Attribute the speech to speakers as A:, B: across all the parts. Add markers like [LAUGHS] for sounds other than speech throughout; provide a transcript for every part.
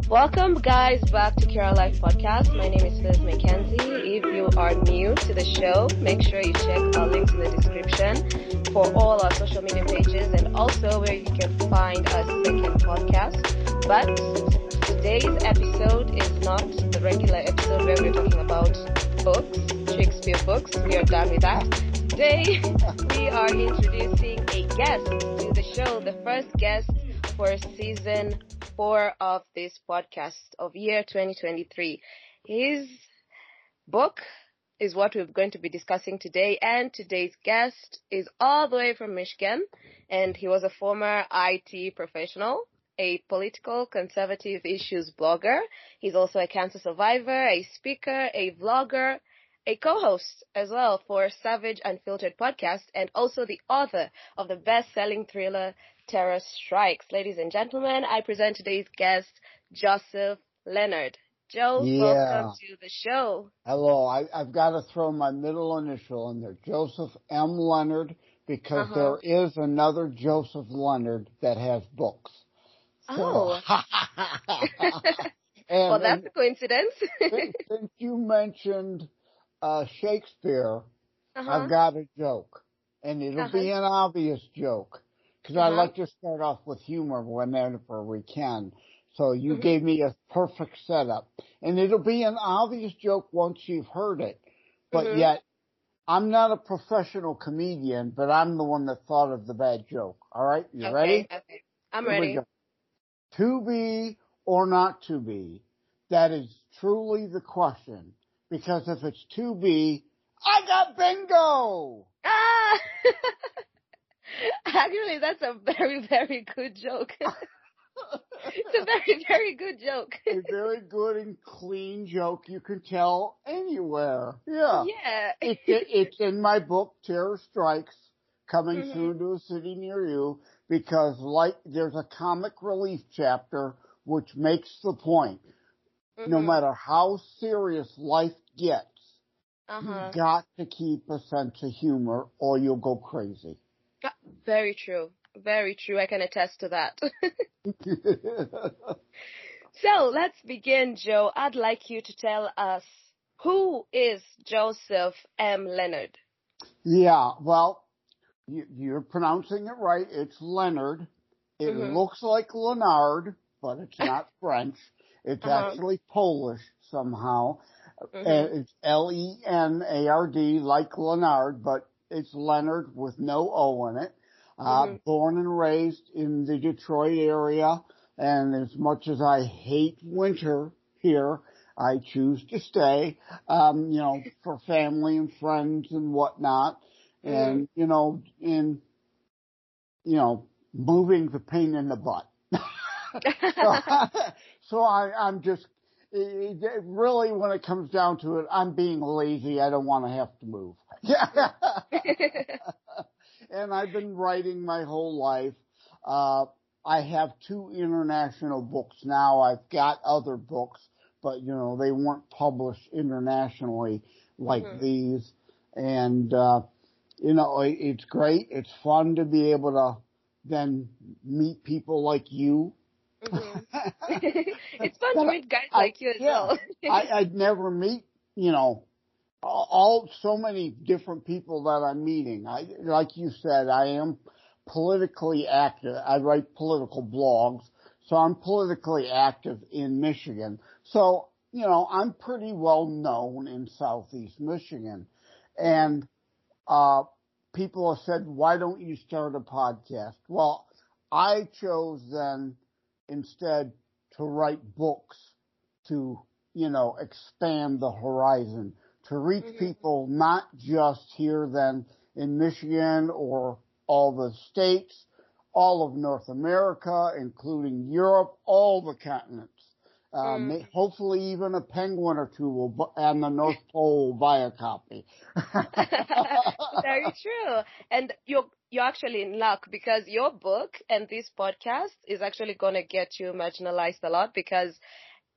A: Welcome, guys, back to KR Live Podcast. My name is Liz McKenzie. If you are new to the show, make sure you check our links in the description for all our social media pages and also where you can find our second podcast. But today's episode is not the regular episode where we're talking about books, Shakespeare books. We are done with that. Today, [LAUGHS] we are introducing a guest to the show, the first guest for season four of this podcast of year 2023. His book is what we're going to be discussing today and today's guest is all the way from Michigan and he was a former IT professional, a political conservative issues blogger. He's also a cancer survivor, a speaker, a vlogger, a co-host as well for Savage Unfiltered podcast and also the author of the best-selling thriller Terror Strikes. Ladies and gentlemen, I present today's guest, Joseph Lenard. Joe,
B: Yeah.
A: welcome to the show.
B: Hello, I, I've got to throw my middle initial in there, Joseph M. Lenard, because
A: Uh-huh.
B: there is another Joseph Leonard that has books.
A: Oh. [LAUGHS] [LAUGHS]
B: and,
A: well, that's a coincidence.
B: and since you mentioned uh, Shakespeare,
A: uh-huh.
B: I've got a joke, and it'll be
A: Uh-huh.
B: an obvious joke, because I
A: Uh-huh.
B: like to start off with humor whenever we can. So you
A: Mhm.
B: gave me a perfect setup, and it'll be an obvious joke once you've heard it, but
A: Mhm.
B: yet I'm not a professional comedian, but I'm the one that thought of the bad joke. All right, you
A: okay,
B: ready?
A: Okay. I'm
B: Here
A: ready.
B: To be or not to be, that is truly the question. Because if it's to be, I got bingo!
A: Ah! [LAUGHS] [LAUGHS] Actually, that's a very, very good joke. [LAUGHS] it's a very, very good joke.
B: a very good and clean joke you can tell anywhere. Yeah.
A: Yeah.
B: It's, it's in my book, Terror Strikes, coming
A: Mhm.
B: soon to a city near you, because like, there's a comic relief chapter which makes the point. No
A: Mhm.
B: matter how serious life gets,
A: Uh-huh.
B: you got to keep a sense of humor or you'll go crazy.
A: Very true. Very true. I can attest to that. [LAUGHS] so let's begin, Joe. I'd like you to tell us who is Joseph M. Lenard?
B: yeah, well, you, you're pronouncing it right. It's Leonard. It
A: Mhm.
B: looks like Leonard, but it's [LAUGHS] not French. It's
A: Uh-huh.
B: actually Polish somehow.
A: Mhm.
B: Uh, It's L-E-N-A-R-D, like Leonard, but it's Leonard with no O in it. Uh,
A: Mhm.
B: born and raised in the Detroit area, and as much as I hate winter here, I choose to stay, um, you know, [LAUGHS] for family and friends and whatnot. And, you know, in, you know, moving the pain in the butt. [LAUGHS] [LAUGHS] so I, I'm just, it really, when it comes down to it, I'm being lazy. I don't want to have to move. Yeah. [LAUGHS] and I've been writing my whole life. Uh, I have two international books now. I've got other books, but you know, they weren't published internationally like
A: Mhm.
B: these. And, uh, you know, it, it's great. It's fun to be able to then meet people like you.
A: Mhm. [LAUGHS] [LAUGHS] it's fun to meet guys
B: I-
A: like you as
B: yeah.
A: well.
B: I, I'd never meet, you know, all, so many different people that I'm meeting. I, like you said, I am politically active. I write political blogs, so I'm politically active in Michigan. So, you know, I'm pretty well known in Southeast Michigan. And, uh, people have said, why don't you start a podcast? Well, I chose then instead to write books to, you know, expand the horizon, to reach people not just here then in Michigan or all the states, all of North America, including Europe, all the continents. Uh,
A: Mm.
B: hopefully even a penguin or two will, bu- and the North Pole will buy a copy. [LAUGHS]
A: Very true. And you're you're actually in luck because your book and this podcast is actually gonna get you marginalized a lot because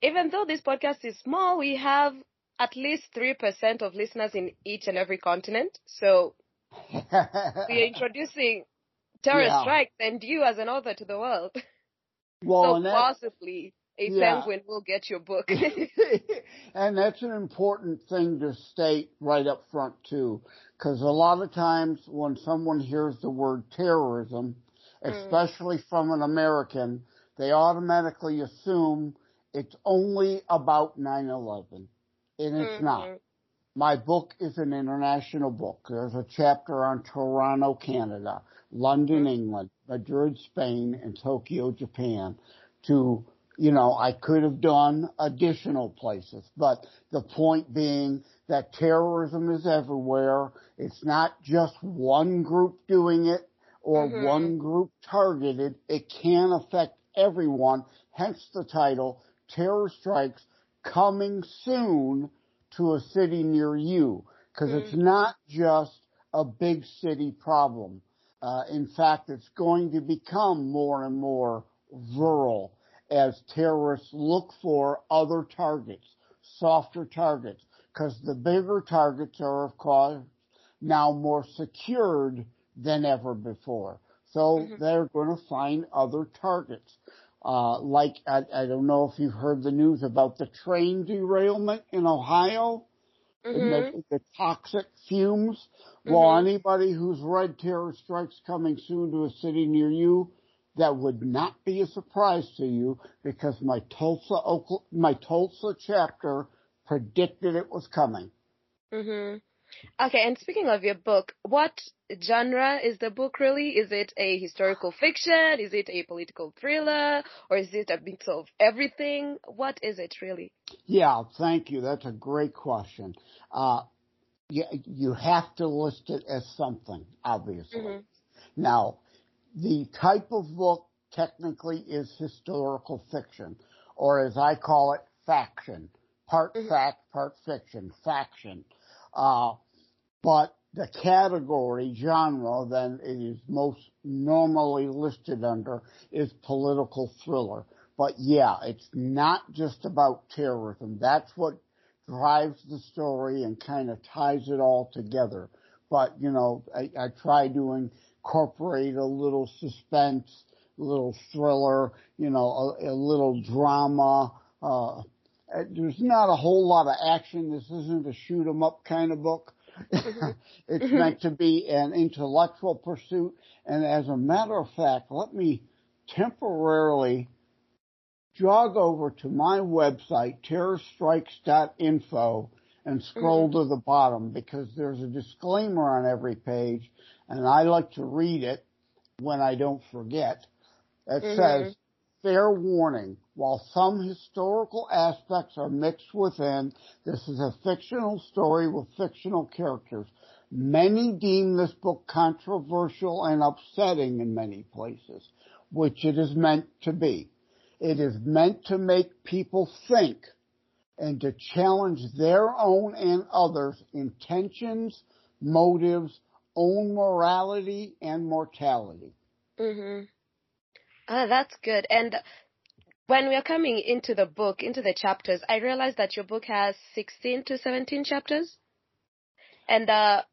A: even though this podcast is small, we have at least three percent of listeners in each and every continent. So [LAUGHS] we are introducing Terror
B: Yeah.
A: Strikes and you as an author to the world. [LAUGHS]
B: well,
A: so possibly. a yeah. penguin will get your book. [LAUGHS]
B: and that's an important thing to state right up front too, because a lot of times when someone hears the word terrorism, mm. especially mm. from an American, they automatically assume it's only about 9-11. And it's mm-hmm. not. My book is an international book. There's a chapter on Toronto, Canada, London, mm-hmm. England, Madrid, Spain, and Tokyo, Japan to you know, I could have done additional places, but the point being that terrorism is everywhere. It's not just one group doing it or mm-hmm. one group targeted. It can affect everyone. Hence the title, Terror Strikes Coming Soon to a City Near You. Cause mm-hmm. it's not just a big city problem. Uh, in fact, it's going to become more and more rural as terrorists look for other targets, softer targets, because the bigger targets are, of course, now more secured than ever before. So mm-hmm. they're going to find other targets. Uh, like, I, I, don't know if you've heard the news about the train derailment in Ohio. Mm-hmm. The, the, toxic fumes. Mm-hmm. Well, anybody who's read Terror Strikes Coming Soon to a City Near You that would not be a surprise to you because my Tulsa, my Tulsa chapter predicted it was coming.
A: Mhm. Okay, and speaking of your book, what genre is the book really? Is it a historical fiction? Is it a political thriller? Or is it a bit of everything? What is it really?
B: Yeah, thank you. That's a great question. Uh, you, you have to list it as something, obviously. Mm-hmm. Now, the type of book technically is historical fiction, or as I call it, faction. Part mm-hmm. fact, part fiction, faction. Uh, but the category genre then it is most normally listed under is political thriller. But yeah, it's not just about terrorism. That's what drives the story and kind of ties it all together. But, you know, I, I try to incorporate a little suspense, a little thriller, you know, a, a little drama. Uh, there's not a whole lot of action. This isn't a shoot 'em up kind of book. It's mm-hmm. meant to be an intellectual pursuit. And as a matter of fact, let me temporarily jog over to my website, terrorstrikes.info, and scroll mm-hmm. to the bottom because there's a disclaimer on every page and I like to read it when I don't forget. It mm-hmm. says, fair warning, while some historical aspects are mixed within, this is a fictional story with fictional characters. Many deem this book controversial and upsetting in many places, which it is meant to be. It is meant to make people think and to challenge their own and others' intentions, motives, own morality and mortality.
A: Mm-hmm. Ah, that's good. And when we are coming into the book, into the chapters, I realized that your book has 16 to 17 chapters. And uh,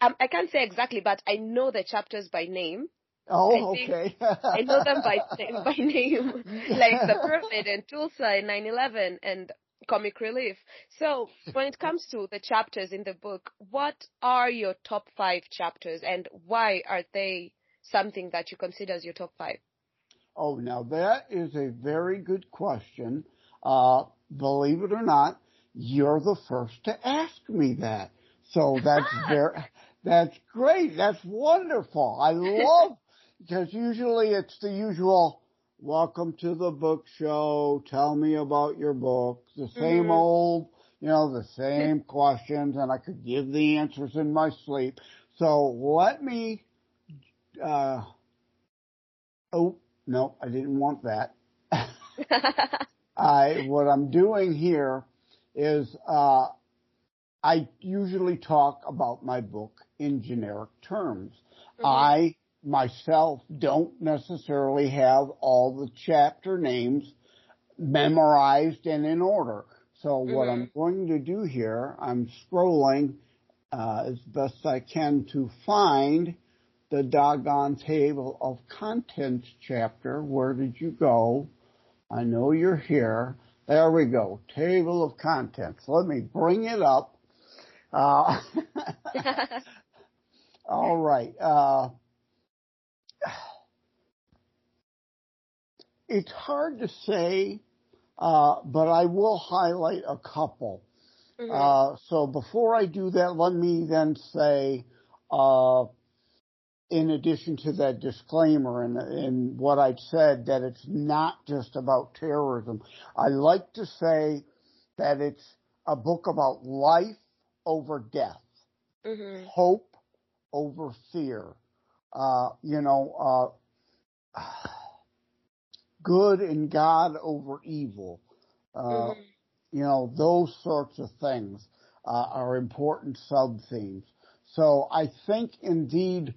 A: um, I can't say exactly, but I know the chapters by name.
B: Oh, I okay.
A: I know them by [LAUGHS] by name, like the Prophet and Tulsa and 9/11 and comic relief. So when it comes to the chapters in the book, what are your top five chapters and why are they something that you consider as your top five?
B: Oh, now that is a very good question. Uh, believe it or not, you're the first to ask me that. So that's very, that's great. That's wonderful. I love, [LAUGHS] because usually it's the usual, welcome to the book show. Tell me about your book. The same mm-hmm. old, you know, the same questions and I could give the answers in my sleep. So let me, uh, oh, no, I didn't want that. [LAUGHS] I, what I'm doing here is, uh, I usually talk about my book in generic terms. Mm-hmm. I myself don't necessarily have all the chapter names memorized and in order. So mm-hmm. what I'm going to do here, I'm scrolling uh, as best I can to find the doggone table of contents chapter. Where did you go? I know you're here. There we go. Table of contents. Let me bring it up. Uh, [LAUGHS] all right. Uh, it's hard to say, uh, but I will highlight a couple. Mm-hmm. Uh, so before I do that, let me then say, uh, in addition to that disclaimer and, and what I'd said, that it's not just about terrorism. I like to say that it's a book about life over death, mm-hmm. hope over fear, uh, you know, uh, [SIGHS] good and God over evil. Uh, mm-hmm. You know, those sorts of things uh, are important sub themes. So I think indeed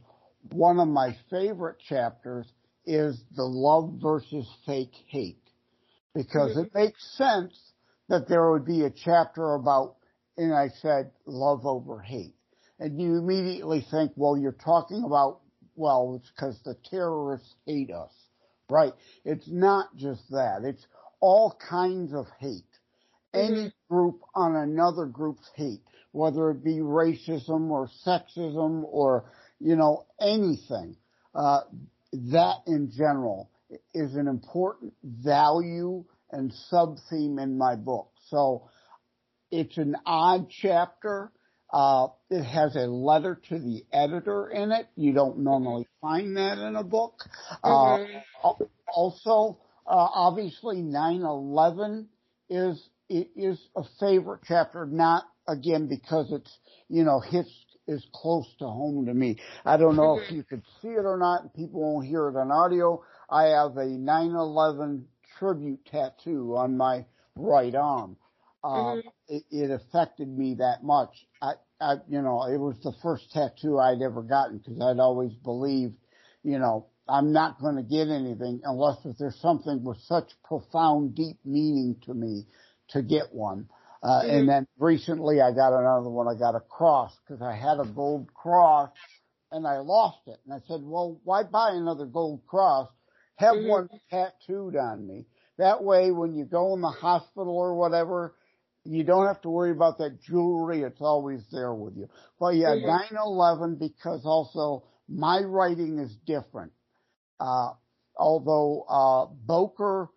B: one of my favorite chapters is the love versus fake hate because mm-hmm. it makes sense that there would be a chapter about, and I said love over hate. And you immediately think, well, you're talking about, well, it's because the terrorists hate us, right? It's not just that. It's all kinds of hate. Mm-hmm. Any group on another group's hate, whether it be racism or sexism or you know, anything. Uh, that in general is an important value and sub theme in my book. So it's an odd chapter. Uh, it has a letter to the editor in it. You don't normally find that in a book. Uh, mm-hmm. Uh, also, obviously 9-11 is, is a favorite chapter, not again because it's, you know, hits is close to home to me. I don't know if you could see it or not. People won't hear it on audio. I have a 9/11 tribute tattoo on my right arm. Uh, mm-hmm. it, it, affected me that much. I, I, you know, it was the first tattoo I'd ever gotten because I'd always believed, you know, I'm not going to get anything unless if there's something with such profound, deep meaning to me to get one. Uh, mm-hmm. and then recently I got another one. I got a cross because I had a gold cross and I lost it. And I said, well, why buy another gold cross? Have mm-hmm. one tattooed on me. That way when you go in the hospital or whatever, you don't have to worry about that jewelry. It's always there with you. But yeah, mm-hmm. 9-11 because also my writing is different. Uh, although, uh, Bowker,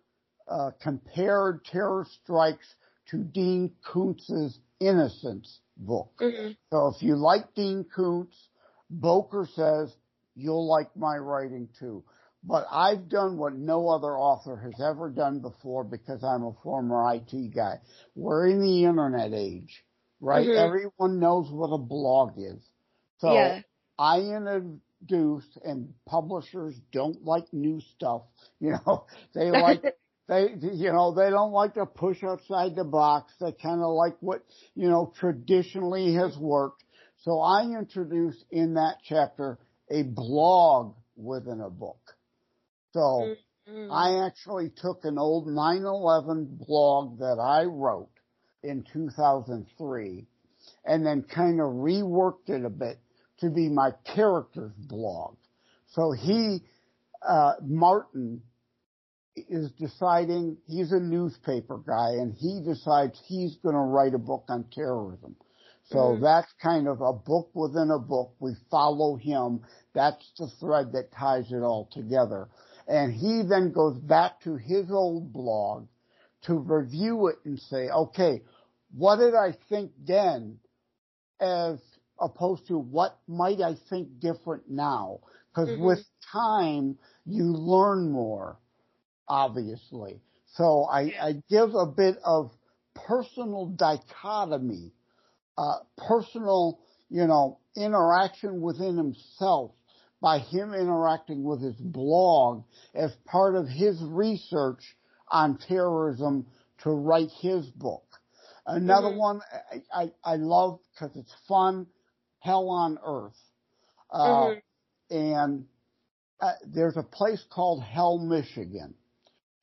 B: uh, compared terror strikes to Dean Koontz's Innocence book. Mm-hmm. So if you like Dean Koontz, Bowker says you'll like my writing too. But I've done what no other author has ever done before because I'm a former IT guy. We're in the internet age, right? Mm-hmm. Everyone knows what a blog is. So yeah. I introduced and publishers don't like new stuff. [LAUGHS] You know, they like [LAUGHS] they, you know, they don't like to push outside the box. They kind of like what, you know, traditionally has worked. So I introduced in that chapter a blog within a book. So mm-hmm. I actually took an old 9/11 blog that I wrote in 2003 and then kind of reworked it a bit to be my character's blog. So he, uh, Martin is deciding he's a newspaper guy and he decides he's going to write a book on terrorism. So mm-hmm. that's kind of a book within a book. We follow him. That's the thread that ties it all together. And he then goes back to his old blog to review it and say, okay, what did I think then as opposed to what might I think different now? Because mm-hmm. with time, you learn more obviously. So I, I give a bit of personal dichotomy, uh, personal, you know, interaction within himself by him interacting with his blog as part of his research on terrorism to write his book. Another mm-hmm. one I, I, I love because it's fun, Hell on Earth. Uh, mm-hmm. and uh, there's a place called Hell, Michigan.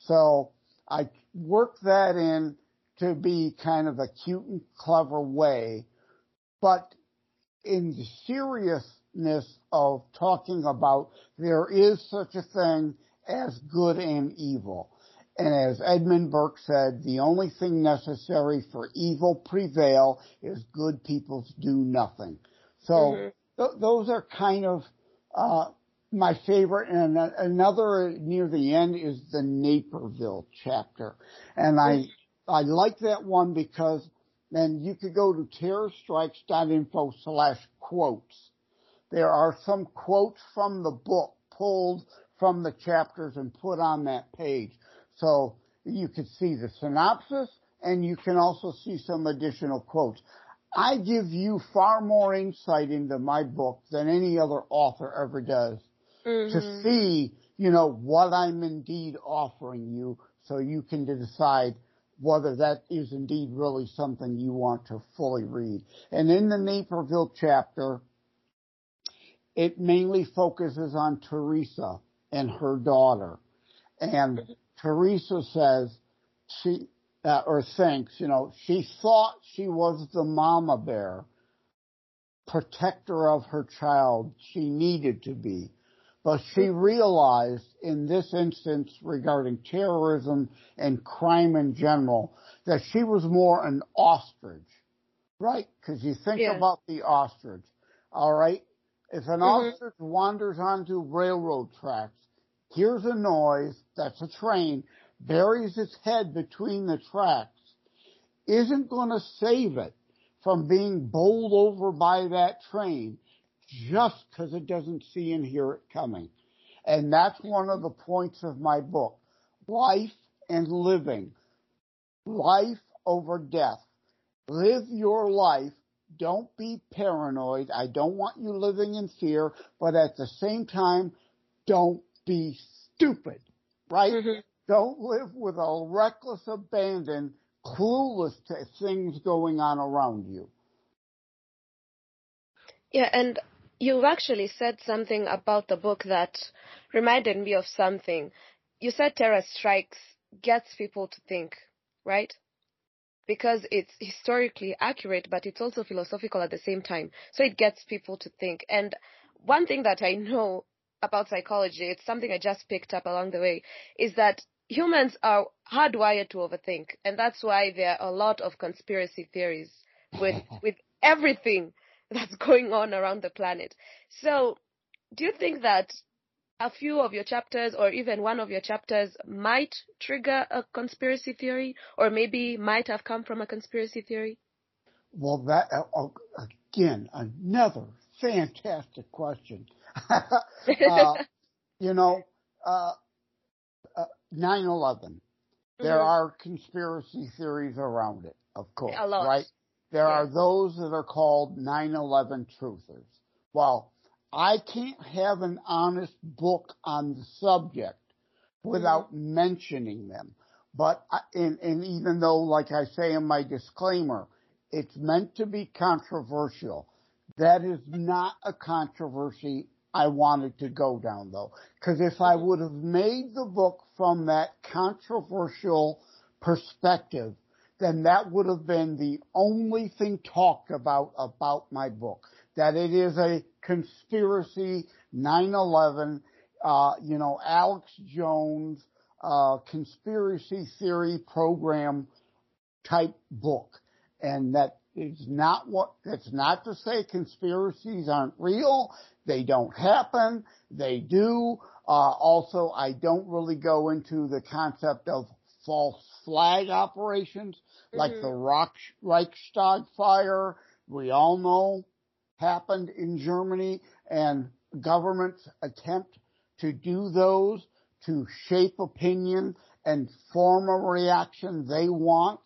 B: So I work that in to be kind of a cute and clever way, but in the seriousness of talking about there is such a thing as good and evil. And as Edmund Burke said, the only thing necessary for evil prevail is good people do nothing. So mm-hmm. th- those are kind of uh, my favorite. And another near the end is the Naperville chapter, and I I like that one because then you could go to terrorstrikes.info slash quotes. There are some quotes from the book pulled from the chapters and put on that page. So you can see the synopsis and you can also see some additional quotes. I give you far more insight into my book than any other author ever does mm-hmm. to see, you know, what I'm indeed offering you so you can decide whether that is indeed really something you want to fully read. And in the Naperville chapter, it mainly focuses on Teresa and her daughter. And Teresa says she, uh, or thinks, you know, she thought she was the mama bear, protector of her child. She needed to be. But she realized in this instance regarding terrorism and crime in general that she was more an ostrich, right? Because you think yeah. about the ostrich, all right? If an mm-hmm. ostrich wanders onto railroad tracks, hears a noise, that's a train, buries its head between the tracks, isn't going to save it from being bowled over by that train just because it doesn't see and hear it coming. And that's one of the points of my book. Life and living. Life over death. Live your life. Don't be paranoid. I don't want you living in fear, but at the same time, don't be stupid, right? Mm-hmm. Don't live with a reckless abandon, clueless to things going on around you.
A: Yeah, and you actually said something about the book that reminded me of something. You said terror strikes gets people to think, right? Because it's historically accurate, but it's also philosophical at the same time. So it gets people to think. And one thing that I know about psychology, it's something I just picked up along the way, is that humans are hardwired to overthink. And that's why there are a lot of conspiracy theories with, with everything that's going on around the planet. So, do you think that a few of your chapters or even one of your chapters might trigger a conspiracy theory or maybe might have come from a conspiracy theory?
B: Well, that, uh, again, another fantastic question. [LAUGHS] uh, [LAUGHS] you know, uh, 9-11. Uh, there mm-hmm. are conspiracy theories around it, of course, right? There are those that are called 9-11 truthers. Well, I can't have an honest book on the subject without mm-hmm. mentioning them. But, I, and, and even though, like I say in my disclaimer, it's meant to be controversial, that is not a controversy I wanted to go down though. Cause if I mm-hmm. would have made the book from that controversial perspective, then that would have been the only thing talked about about my book. That it is a conspiracy, 9-11, uh, you know, Alex Jones, uh, conspiracy theory program type book. And that is not what, that's not to say conspiracies aren't real. They don't happen. They do. Uh, also, I don't really go into the concept of false flag operations like mm-hmm. the Rock, Reichstag fire, we all know happened in Germany and governments attempt to do those to shape opinion and form a reaction they want.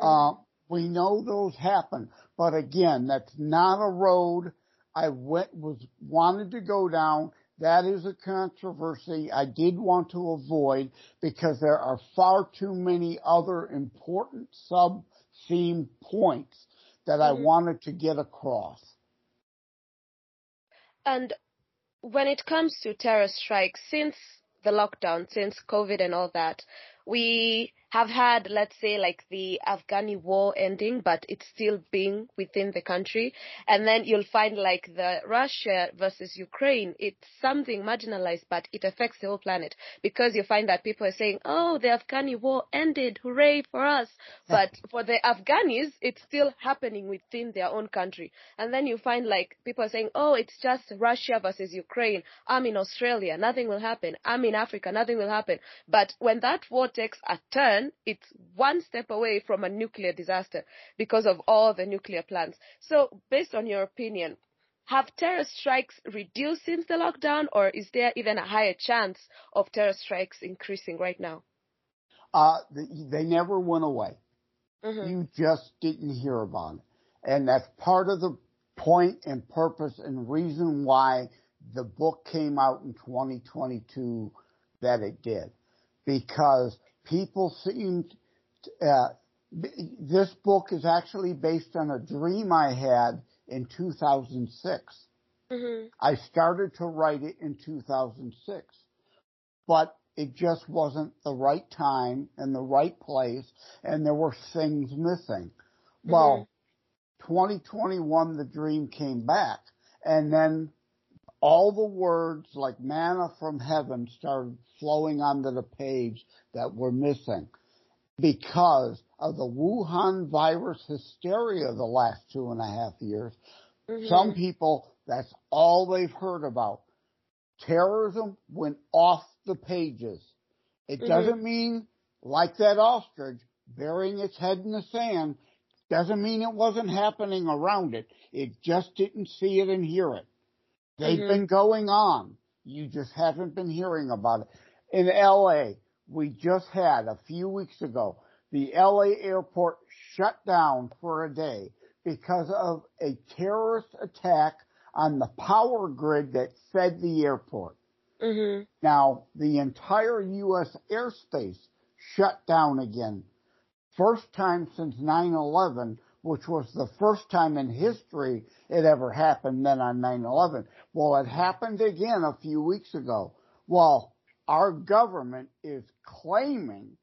B: Mm-hmm. Uh, we know those happen, but again, that's not a road I went, was wanted to go down that is a controversy I did want to avoid because there are far too many other important sub theme points that I mm-hmm. wanted to get across.
A: And when it comes to terror strikes, since the lockdown, since COVID and all that, we have had, let's say, like the Afghani war ending, but it's still being within the country. And then you'll find like the Russia versus Ukraine, it's something marginalized, but it affects the whole planet because you find that people are saying, oh, the Afghani war ended, hooray for us. [LAUGHS] But for the Afghanis, it's still happening within their own country. And then you find like people are saying, oh, it's just Russia versus Ukraine. I'm in Australia, nothing will happen. I'm in Africa, nothing will happen. But when that war takes a turn, it's one step away from a nuclear disaster because of all the nuclear plants. So, based on your opinion, have terror strikes reduced since the lockdown, or is there even a higher chance of terror strikes increasing right now?
B: Uh, they never went away. Mm-hmm. You just didn't hear about it. And that's part of the point and purpose and reason why the book came out in 2022 that it did. Because people seemed, uh, this book is actually based on a dream I had in 2006. Mm-hmm. I started to write it in 2006, but it just wasn't the right time and the right place, and there were things missing. Mm-hmm. Well, 2021, the dream came back, and then all the words like manna from heaven started flowing onto the page that were missing because of the Wuhan virus hysteria the last two and a half years. Mm-hmm. Some people, that's all they've heard about. Terrorism went off the pages. It mm-hmm. doesn't mean, like that ostrich, burying its head in the sand, doesn't mean it wasn't happening around it. It just didn't see it and hear it. They've mm-hmm. been going on. You just haven't been hearing about it. In LA, we just had a few weeks ago, the LA airport shut down for a day because of a terrorist attack on the power grid that fed the airport. Mm-hmm. Now, the entire U.S. airspace shut down again. First time since 9-11 which was the first time in history it ever happened then on 9-11. Well, it happened again a few weeks ago. Well, our government is claiming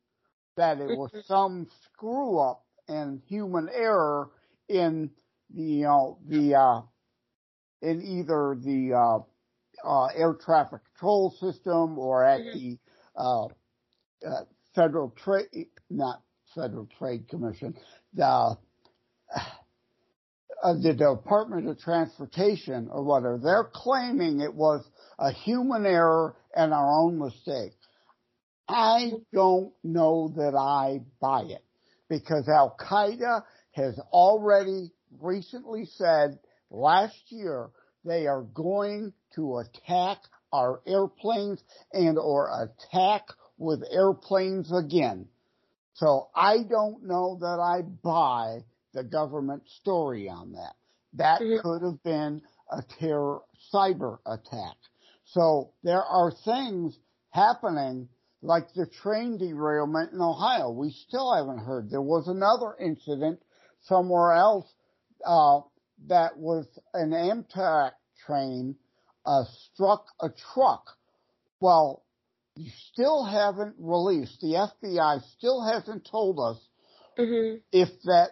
B: that it was [LAUGHS] some screw up and human error in the, you know, the, uh, in either the, uh, uh, air traffic control system or at the, uh, uh, federal trade, not federal trade commission, the, uh, the Department of Transportation or whatever, they're claiming it was a human error and our own mistake. I don't know that I buy it because Al Qaeda has already recently said last year they are going to attack our airplanes and or attack with airplanes again. So I don't know that I buy the government story on that. That mm-hmm. could have been a terror cyber attack. So there are things happening like the train derailment in Ohio. We still haven't heard. There was another incident somewhere else uh, that was an Amtrak train uh, struck a truck. Well, you still haven't released. The FBI still hasn't told us mm-hmm. if that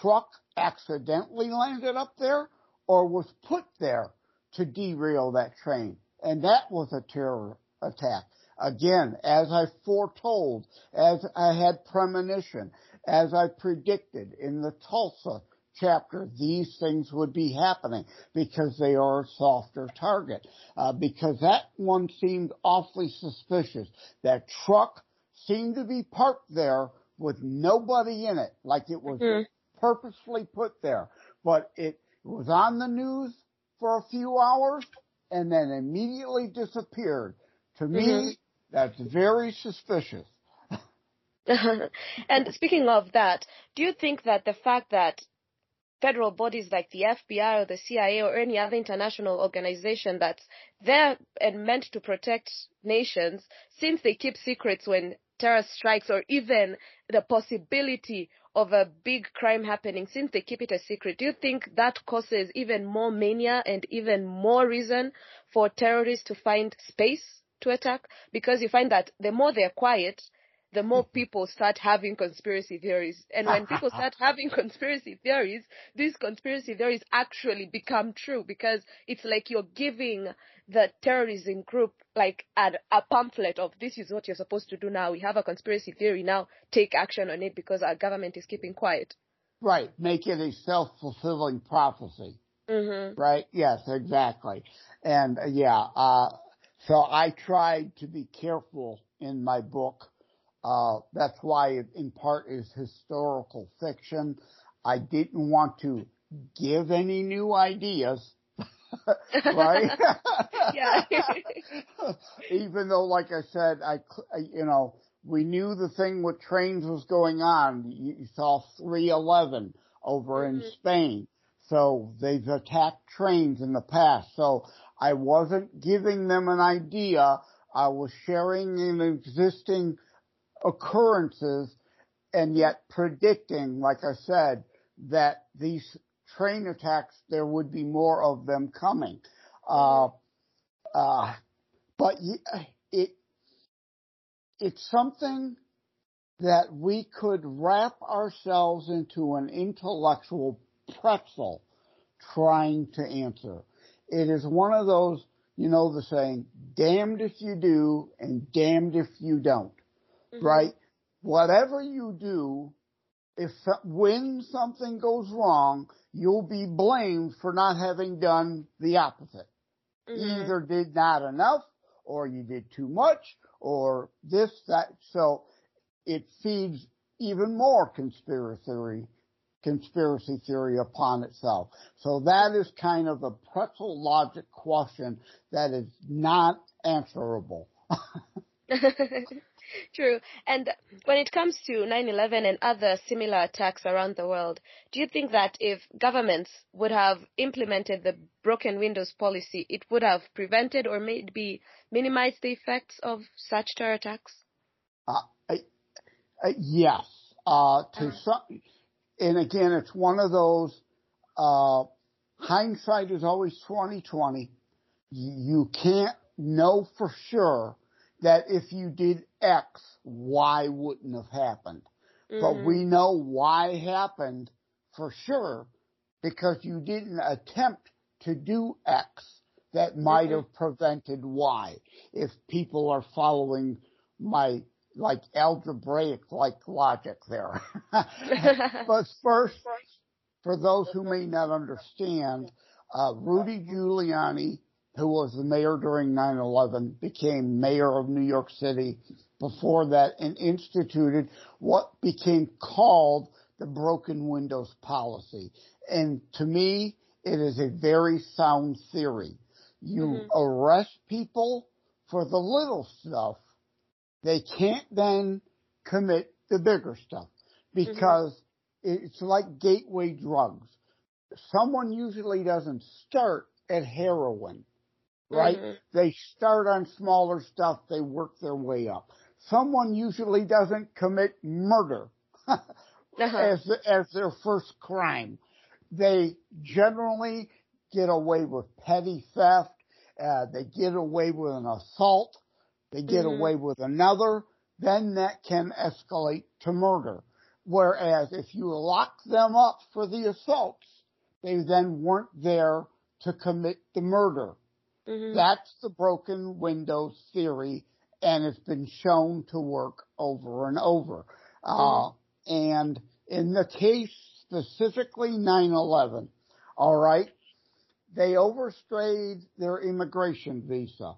B: truck accidentally landed up there or was put there to derail that train. And that was a terror attack. Again, as I foretold, as I had premonition, as I predicted in the Tulsa chapter, these things would be happening because they are a softer target. Uh, because that one seemed awfully suspicious. That truck seemed to be parked there with nobody in it, like it was mm-hmm purposefully put there. But it was on the news for a few hours and then immediately disappeared. To me, mm-hmm. that's very suspicious. [LAUGHS]
A: and speaking of that, do you think that the fact that federal bodies like the FBI or the CIA or any other international organization that's there and meant to protect nations, since they keep secrets when terror strikes or even the possibility of a big crime happening, since they keep it a secret, do you think that causes even more mania and even more reason for terrorists to find space to attack? Because you find that the more they're quiet, the more people start having conspiracy theories. And when people [LAUGHS] start having conspiracy theories, these conspiracy theories actually become true because it's like you're giving the terrorism group like a, a pamphlet of this is what you're supposed to do now. We have a conspiracy theory now. Take action on it because our government is keeping quiet.
B: Right. Make it a self-fulfilling prophecy.
A: Mm-hmm.
B: Right? Yes, exactly. And uh, yeah, uh, so I tried to be careful in my book. Uh, that's why it in part is historical fiction. I didn't want to give any new ideas. [LAUGHS] right? [LAUGHS]
A: yeah. [LAUGHS]
B: Even though, like I said, I, you know, we knew the thing with trains was going on. You saw 311 over mm-hmm. in Spain. So they've attacked trains in the past. So I wasn't giving them an idea. I was sharing an existing occurrences and yet predicting, like I said, that these train attacks, there would be more of them coming. Uh, uh, but it, it's something that we could wrap ourselves into an intellectual pretzel trying to answer. It is one of those, you know, the saying, damned if you do and damned if you don't, mm-hmm. right? Whatever you do, if when something goes wrong, you'll be blamed for not having done the opposite. Mm-hmm. Either did not enough, or you did too much, or this, that. So it feeds even more conspiracy conspiracy theory upon itself. So that is kind of a pretzel logic question that is not answerable. [LAUGHS] [LAUGHS] [LAUGHS]
A: True. And when it comes to 9-11 and other similar attacks around the world, do you think that if governments would have implemented the broken windows policy, it would have prevented or maybe minimized the effects of such terror attacks?
B: Uh, uh, yes. Uh, to uh-huh. some, and again, it's one of those, uh, hindsight is always 2020. You can't know for sure that if you did X, Y wouldn't have happened. Mm-hmm. But we know Y happened for sure because you didn't attempt to do X that might mm-hmm. have prevented Y. If people are following my like algebraic like logic there. [LAUGHS] but first, [LAUGHS] for those who may not understand, uh, Rudy Giuliani, who was the mayor during 9-11, became mayor of New York City before that and instituted what became called the broken windows policy. And to me, it is a very sound theory. You mm-hmm. arrest people for the little stuff they can't then commit the bigger stuff because mm-hmm. it's like gateway drugs. Someone usually doesn't start at heroin, right? Mm-hmm. They start on smaller stuff, they work their way up. Someone usually doesn't commit murder [LAUGHS] uh-huh. as, as their first crime. They generally get away with petty theft, uh, they get away with an assault, they get mm-hmm. away with another, then that can escalate to murder. Whereas if you lock them up for the assaults, they then weren't there to commit the murder. Mm-hmm. That's the broken windows theory and it's been shown to work over and over. Uh, mm-hmm. Uh, and in the case specifically 9-11, alright, they overstayed their immigration visa.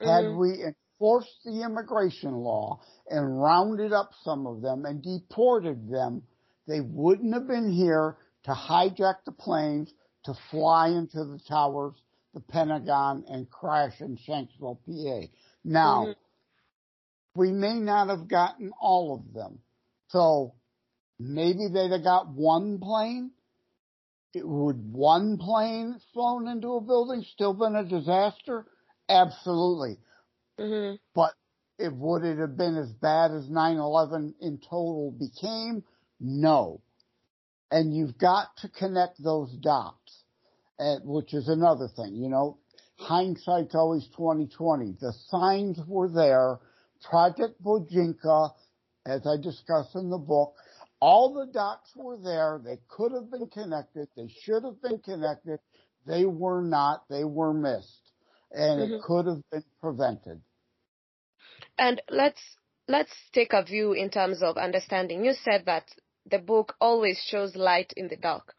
B: Had mm-hmm. we enforced the immigration law and rounded up some of them and deported them, they wouldn't have been here to hijack the planes, to fly into the towers, the Pentagon, and crash in Shanksville, PA. Now, mm-hmm. we may not have gotten all of them. So maybe they'd have got one plane. It, would one plane flown into a building still been a disaster? Absolutely.
A: Mm-hmm.
B: But it, would it have been as bad as 9-11 in total became? No. And you've got to connect those dots, and, which is another thing, you know, hindsight's always 2020. The signs were there. Project Bojinka as I discuss in the book, all the dots were there. They could have been connected. They should have been connected. They were not. They were missed. And mm-hmm. it could have been prevented.
A: And let's, let's take a view in terms of understanding. You said that the book always shows light in the dark.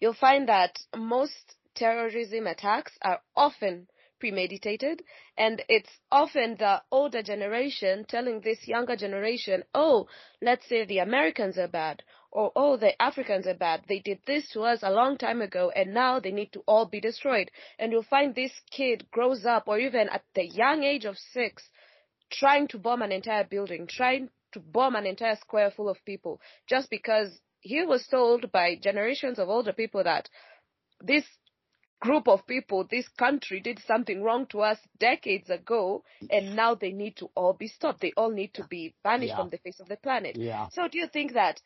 A: You'll find that most terrorism attacks are often premeditated and it's often the older generation telling this younger generation, oh, let's say the Americans are bad or oh, the Africans are bad. They did this to us a long time ago and now they need to all be destroyed. And you'll find this kid grows up or even at the young age of six trying to bomb an entire building, trying to bomb an entire square full of people just because he was told by generations of older people that this group of people, this country did something wrong to us decades ago, and now they need to all be stopped. They all need to be banished yeah. from the face of the planet.
B: Yeah.
A: So do you think that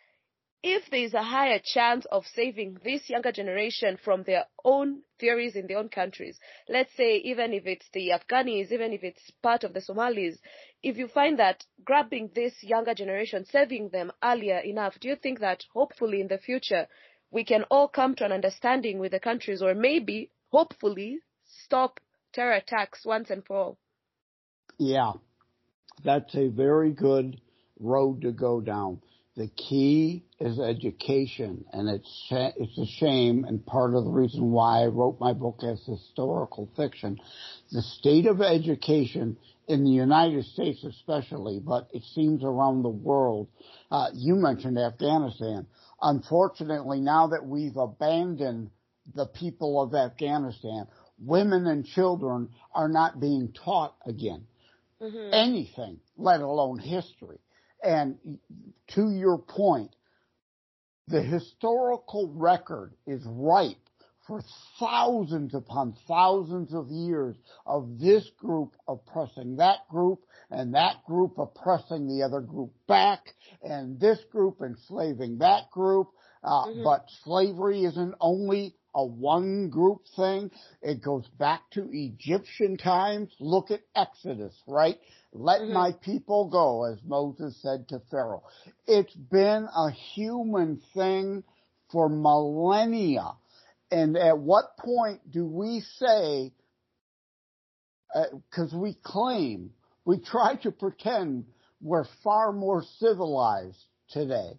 A: if there's a higher chance of saving this younger generation from their own theories in their own countries, let's say even if it's the Afghanis, even if it's part of the Somalis, if you find that grabbing this younger generation, saving them earlier enough, do you think that hopefully in the future we can all come to an understanding with the countries or maybe, hopefully, stop terror attacks once and for all.
B: Yeah, that's a very good road to go down. The key is education, and it's it's a shame, and part of the reason why I wrote my book as historical fiction. The state of education in the United States, especially, but it seems around the world. Uh, you mentioned Afghanistan. Unfortunately, now that we've abandoned the people of Afghanistan, women and children are not being taught again mm-hmm. anything, let alone history. And to your point, the historical record is ripe for thousands upon thousands of years of this group oppressing that group and that group oppressing the other group back and this group enslaving that group. Uh, mm-hmm. But slavery isn't only a one group thing. It goes back to Egyptian times. Look at Exodus, right? Let mm-hmm. my people go, as Moses said to Pharaoh. It's been a human thing for millennia. And at what point do we say, because uh, we claim, we try to pretend we're far more civilized today.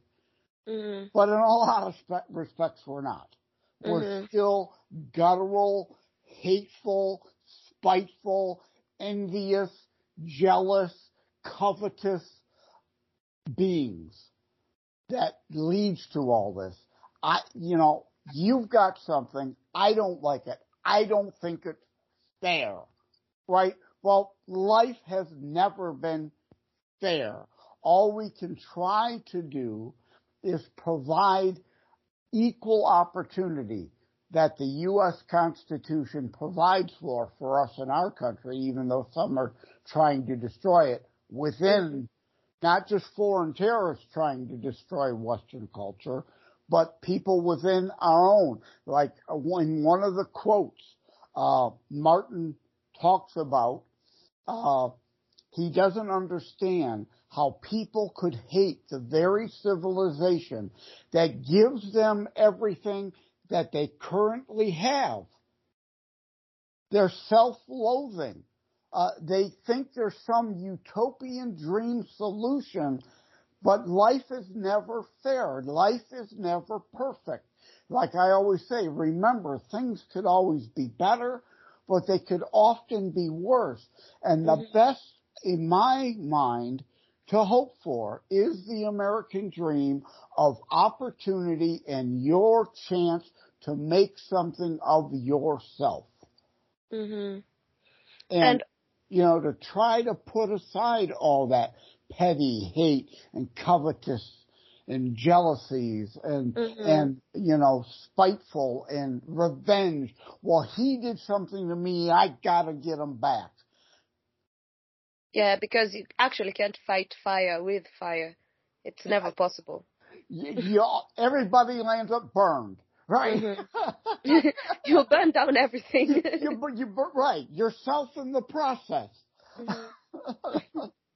B: Mm-hmm. But in a lot of respects, we're not. We're mm-hmm. still guttural, hateful, spiteful, envious, jealous, covetous beings that leads to all this. I, you know, You've got something. I don't like it. I don't think it's fair. Right? Well, life has never been fair. All we can try to do is provide equal opportunity that the U.S. Constitution provides for for us in our country, even though some are trying to destroy it within not just foreign terrorists trying to destroy Western culture, but people within our own. Like in one of the quotes, uh, Martin talks about, uh, he doesn't understand how people could hate the very civilization that gives them everything that they currently have. They're self-loathing. Uh, they think there's some utopian dream solution but life is never fair. Life is never perfect. Like I always say, remember things could always be better, but they could often be worse. And the mm-hmm. best in my mind to hope for is the American dream of opportunity and your chance to make something of yourself.
A: Mm-hmm.
B: And, and, you know, to try to put aside all that petty hate and covetous and jealousies and mm-hmm. and you know spiteful and revenge. Well, he did something to me, I gotta get him back.
A: Yeah, because you actually can't fight fire with fire. It's never possible.
B: You, you, everybody lands up burned, right?
A: Mm-hmm. [LAUGHS] [LAUGHS] You'll burn down everything.
B: you, you, right, yourself in the process. Mm-hmm. [LAUGHS]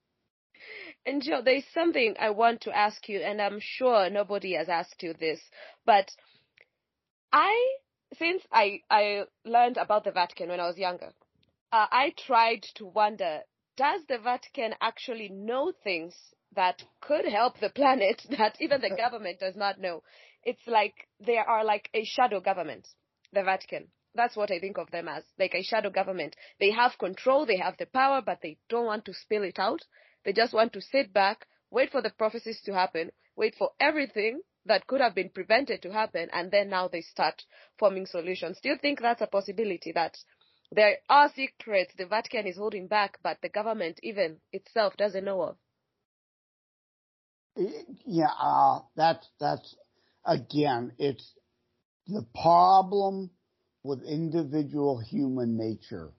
A: And Joe, there's something I want to ask you, and I'm sure nobody has asked you this, but I, since I, I learned about the Vatican when I was younger, uh, I tried to wonder, does the Vatican actually know things that could help the planet [LAUGHS] that even the government does not know? It's like they are like a shadow government, the Vatican. That's what I think of them as, like a shadow government. They have control, they have the power, but they don't want to spill it out. They just want to sit back, wait for the prophecies to happen, wait for everything that could have been prevented to happen, and then now they start forming solutions. Do you think that's a possibility that there are secrets the Vatican is holding back, but the government even itself doesn't know of?
B: Yeah, uh, that's that's again, it's the problem with individual human nature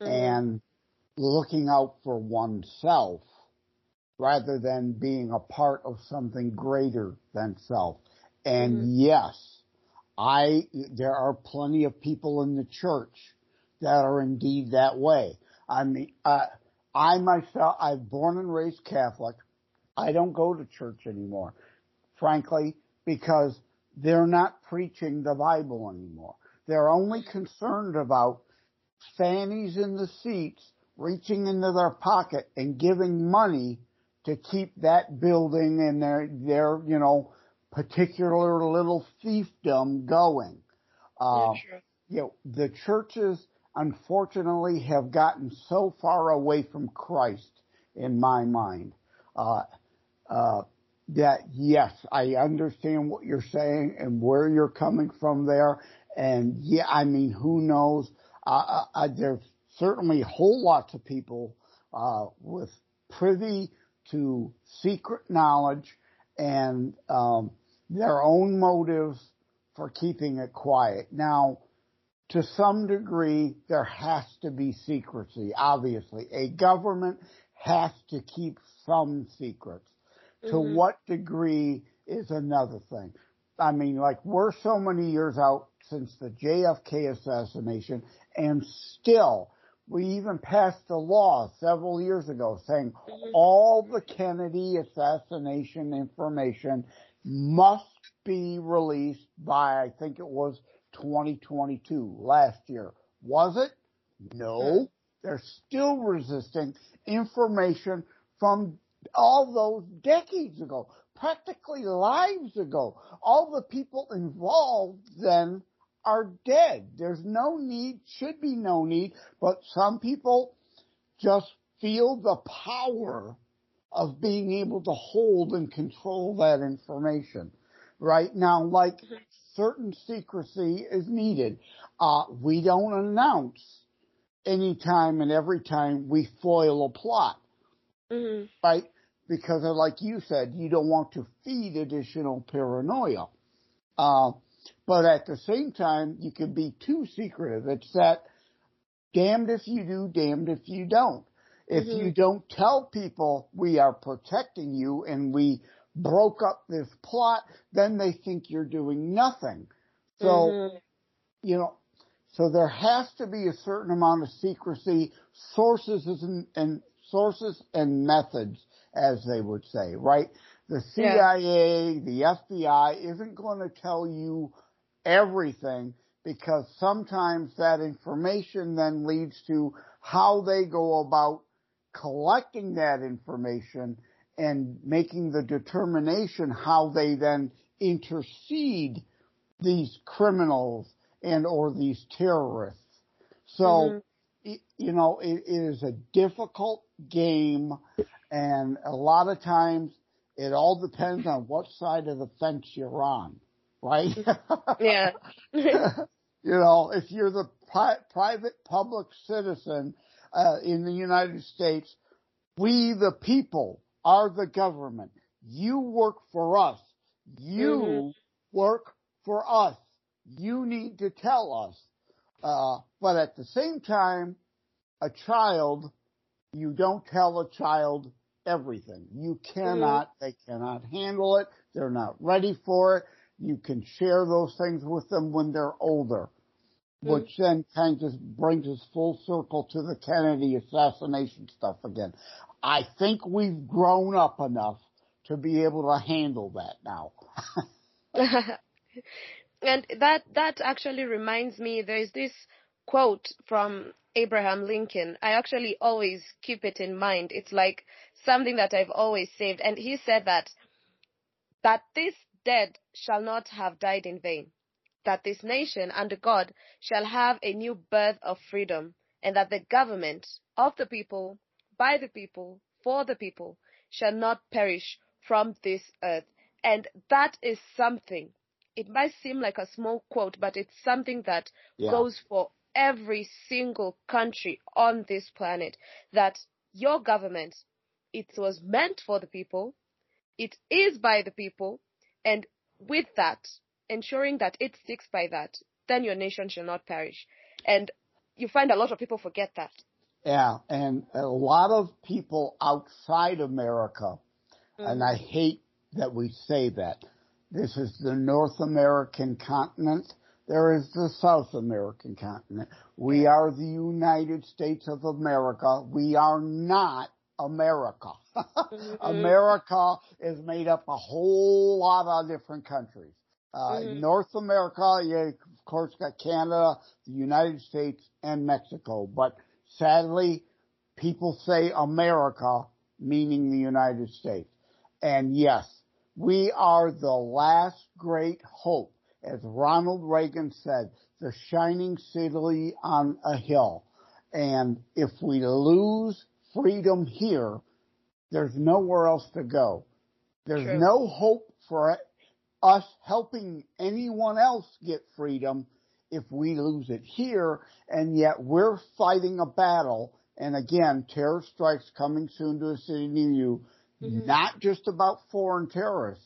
B: mm-hmm. and looking out for oneself rather than being a part of something greater than self. And mm-hmm. yes, I, there are plenty of people in the church that are indeed that way. I mean, uh, I myself, I'm born and raised Catholic. I don't go to church anymore, frankly, because they're not preaching the Bible anymore. They're only concerned about fannies in the seats reaching into their pocket and giving money to keep that building and their, their, you know, particular little fiefdom going. Uh, yeah, you know, the churches unfortunately have gotten so far away from Christ in my mind. Uh, uh, that yes, I understand what you're saying and where you're coming from there. And yeah, I mean, who knows? Uh, uh, there's certainly whole lots of people uh, with privy to secret knowledge and um, their own motives for keeping it quiet. Now, to some degree, there has to be secrecy. Obviously, a government has to keep some secrets. Mm-hmm. To what degree is another thing. I mean, like we're so many years out since the JFK assassination and still we even passed a law several years ago saying mm-hmm. all the Kennedy assassination information must be released by, I think it was 2022, last year. Was it? No. They're still resisting information from all those decades ago, practically lives ago. All the people involved then are dead. There's no need, should be no need, but some people just feel the power of being able to hold and control that information. Right now, like mm-hmm. certain secrecy is needed. Uh, we don't announce any time and every time we foil a plot. Mm-hmm. Right? Because like you said, you don't want to feed additional paranoia. Uh, but at the same time, you can be too secretive. It's that damned if you do, damned if you don't. If mm-hmm. you don't tell people we are protecting you and we broke up this plot, then they think you're doing nothing. So, mm-hmm. you know, so there has to be a certain amount of secrecy, sources and, and sources and methods, as they would say, right? The CIA, yeah. the FBI isn't going to tell you everything because sometimes that information then leads to how they go about collecting that information and making the determination how they then intercede these criminals and or these terrorists. So, mm-hmm. you know, it, it is a difficult game and a lot of times it all depends on what side of the fence you're on, right? [LAUGHS]
A: yeah. [LAUGHS]
B: you know, if you're the pri- private public citizen uh, in the United States, we the people are the government. You work for us. You mm-hmm. work for us. You need to tell us. Uh, but at the same time, a child, you don't tell a child everything. You cannot, mm-hmm. they cannot handle it. They're not ready for it. You can share those things with them when they're older, mm-hmm. which then kind of brings us full circle to the Kennedy assassination stuff again. I think we've grown up enough to be able to handle that now. [LAUGHS]
A: and that that actually reminds me there's this quote from Abraham Lincoln. I actually always keep it in mind. It's like something that I've always saved and he said that that this dead shall not have died in vain. That this nation under God shall have a new birth of freedom and that the government of the people, by the people, for the people shall not perish from this earth. And that is something. It might seem like a small quote, but it's something that yeah. goes for every single country on this planet. That your government, it was meant for the people, it is by the people, and with that, ensuring that it sticks by that, then your nation shall not perish. And you find a lot of people forget that.
B: Yeah, and a lot of people outside America, mm-hmm. and I hate that we say that. This is the North American continent. There is the South American continent. We are the United States of America. We are not America. [LAUGHS] mm-hmm. America is made up a whole lot of different countries. Uh, mm-hmm. North America, you of course got Canada, the United States, and Mexico. But sadly, people say America, meaning the United States. And yes, we are the last great hope. As Ronald Reagan said, the shining city on a hill. And if we lose freedom here, there's nowhere else to go. There's True. no hope for us helping anyone else get freedom if we lose it here, and yet we're fighting a battle. And again, terror strikes coming soon to a city near you, mm-hmm. not just about foreign terrorists,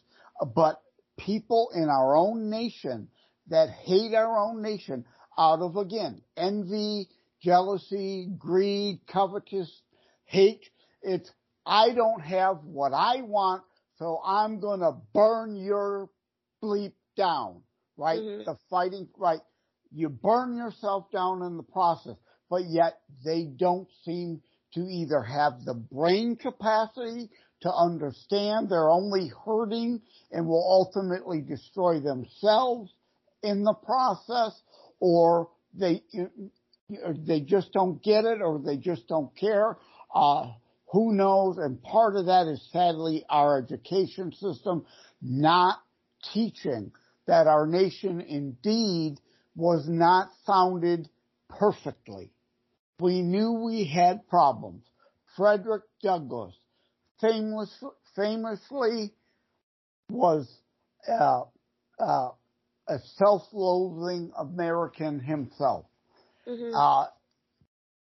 B: but people in our own nation that hate our own nation out of, again, envy, jealousy, greed, covetous, hate. It's, I don't have what I want, so I'm gonna burn your bleep down, right? Mm-hmm. The fighting, right? You burn yourself down in the process, but yet they don't seem to either have the brain capacity to understand they're only hurting and will ultimately destroy themselves in the process or they they just don't get it or they just don't care uh, who knows and part of that is sadly our education system not teaching that our nation indeed was not founded perfectly. We knew we had problems. Frederick Douglass famous, famously was uh, uh, a self-loathing American himself. Mm-hmm. Uh,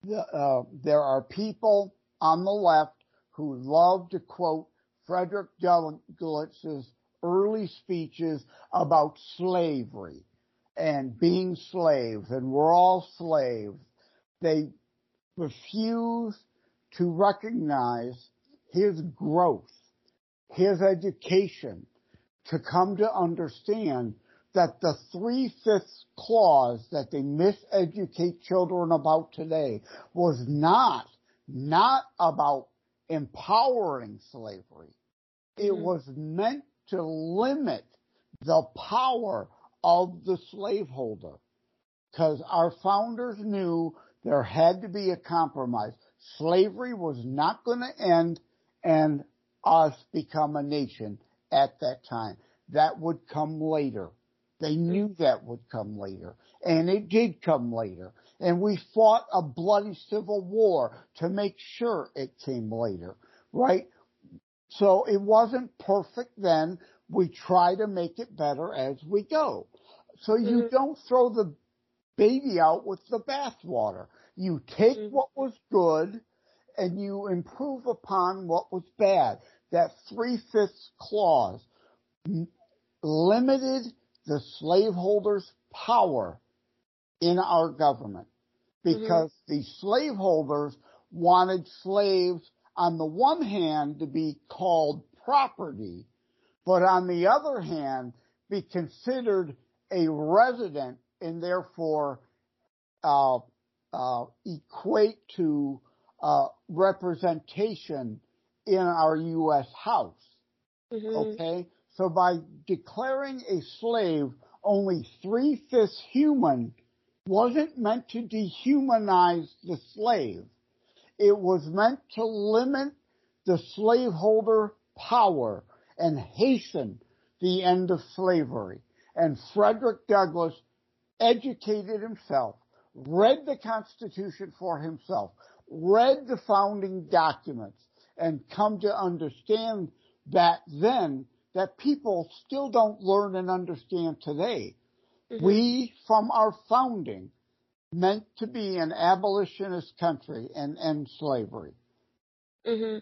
B: the, uh, there are people on the left who love to quote Frederick Douglass's early speeches about slavery and being slaves and we're all slaves. They refuse to recognize his growth, his education to come to understand that the three-fifths clause that they miseducate children about today was not, not about empowering slavery. It mm-hmm. was meant to limit the power of the slaveholder. Because our founders knew there had to be a compromise. Slavery was not going to end and us become a nation at that time. That would come later. They knew that would come later. And it did come later. And we fought a bloody civil war to make sure it came later, right? So it wasn't perfect then. We try to make it better as we go. So you mm-hmm. don't throw the baby out with the bathwater. You take mm-hmm. what was good and you improve upon what was bad. That three-fifths clause limited the slaveholders' power in our government because mm-hmm. the slaveholders wanted slaves on the one hand to be called property, but on the other hand be considered a resident and therefore uh, uh, equate to uh, representation in our U.S. House. Mm-hmm. Okay, so by declaring a slave only three fifths human wasn't meant to dehumanize the slave. It was meant to limit the slaveholder power and hasten the end of slavery. And Frederick Douglass educated himself, read the Constitution for himself, read the founding documents, and come to understand that then that people still don't learn and understand today. Mm-hmm. We, from our founding, meant to be an abolitionist country and end slavery.
A: Mm-hmm.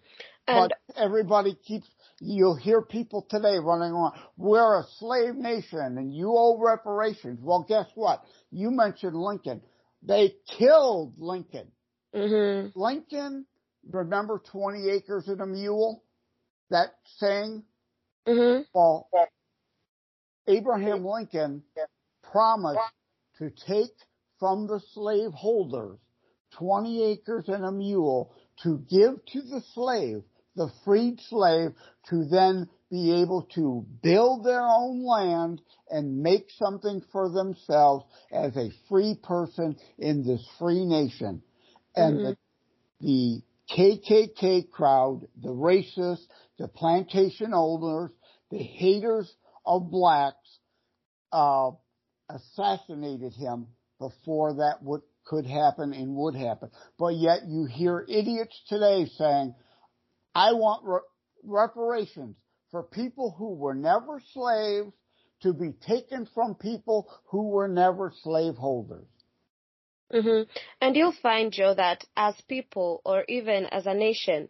B: but everybody keeps, you'll hear people today running on, we're a slave nation and you owe reparations. Well, guess what? You mentioned Lincoln. They killed Lincoln.
A: Mm-hmm.
B: Lincoln, remember 20 acres and a mule? That saying?
A: Mm-hmm.
B: Well, Abraham Lincoln promised to take from the slaveholders 20 acres and a mule to give to the slave, the freed slave, to then be able to build their own land and make something for themselves as a free person in this free nation. And mm-hmm. the, the KKK crowd, the racists, the plantation owners, the haters of blacks, uh, assassinated him before that would, could happen and would happen. But yet you hear idiots today saying, I want re- reparations for people who were never slaves to be taken from people who were never slaveholders.
A: Mm-hmm. And you'll find, Joe, that as people or even as a nation,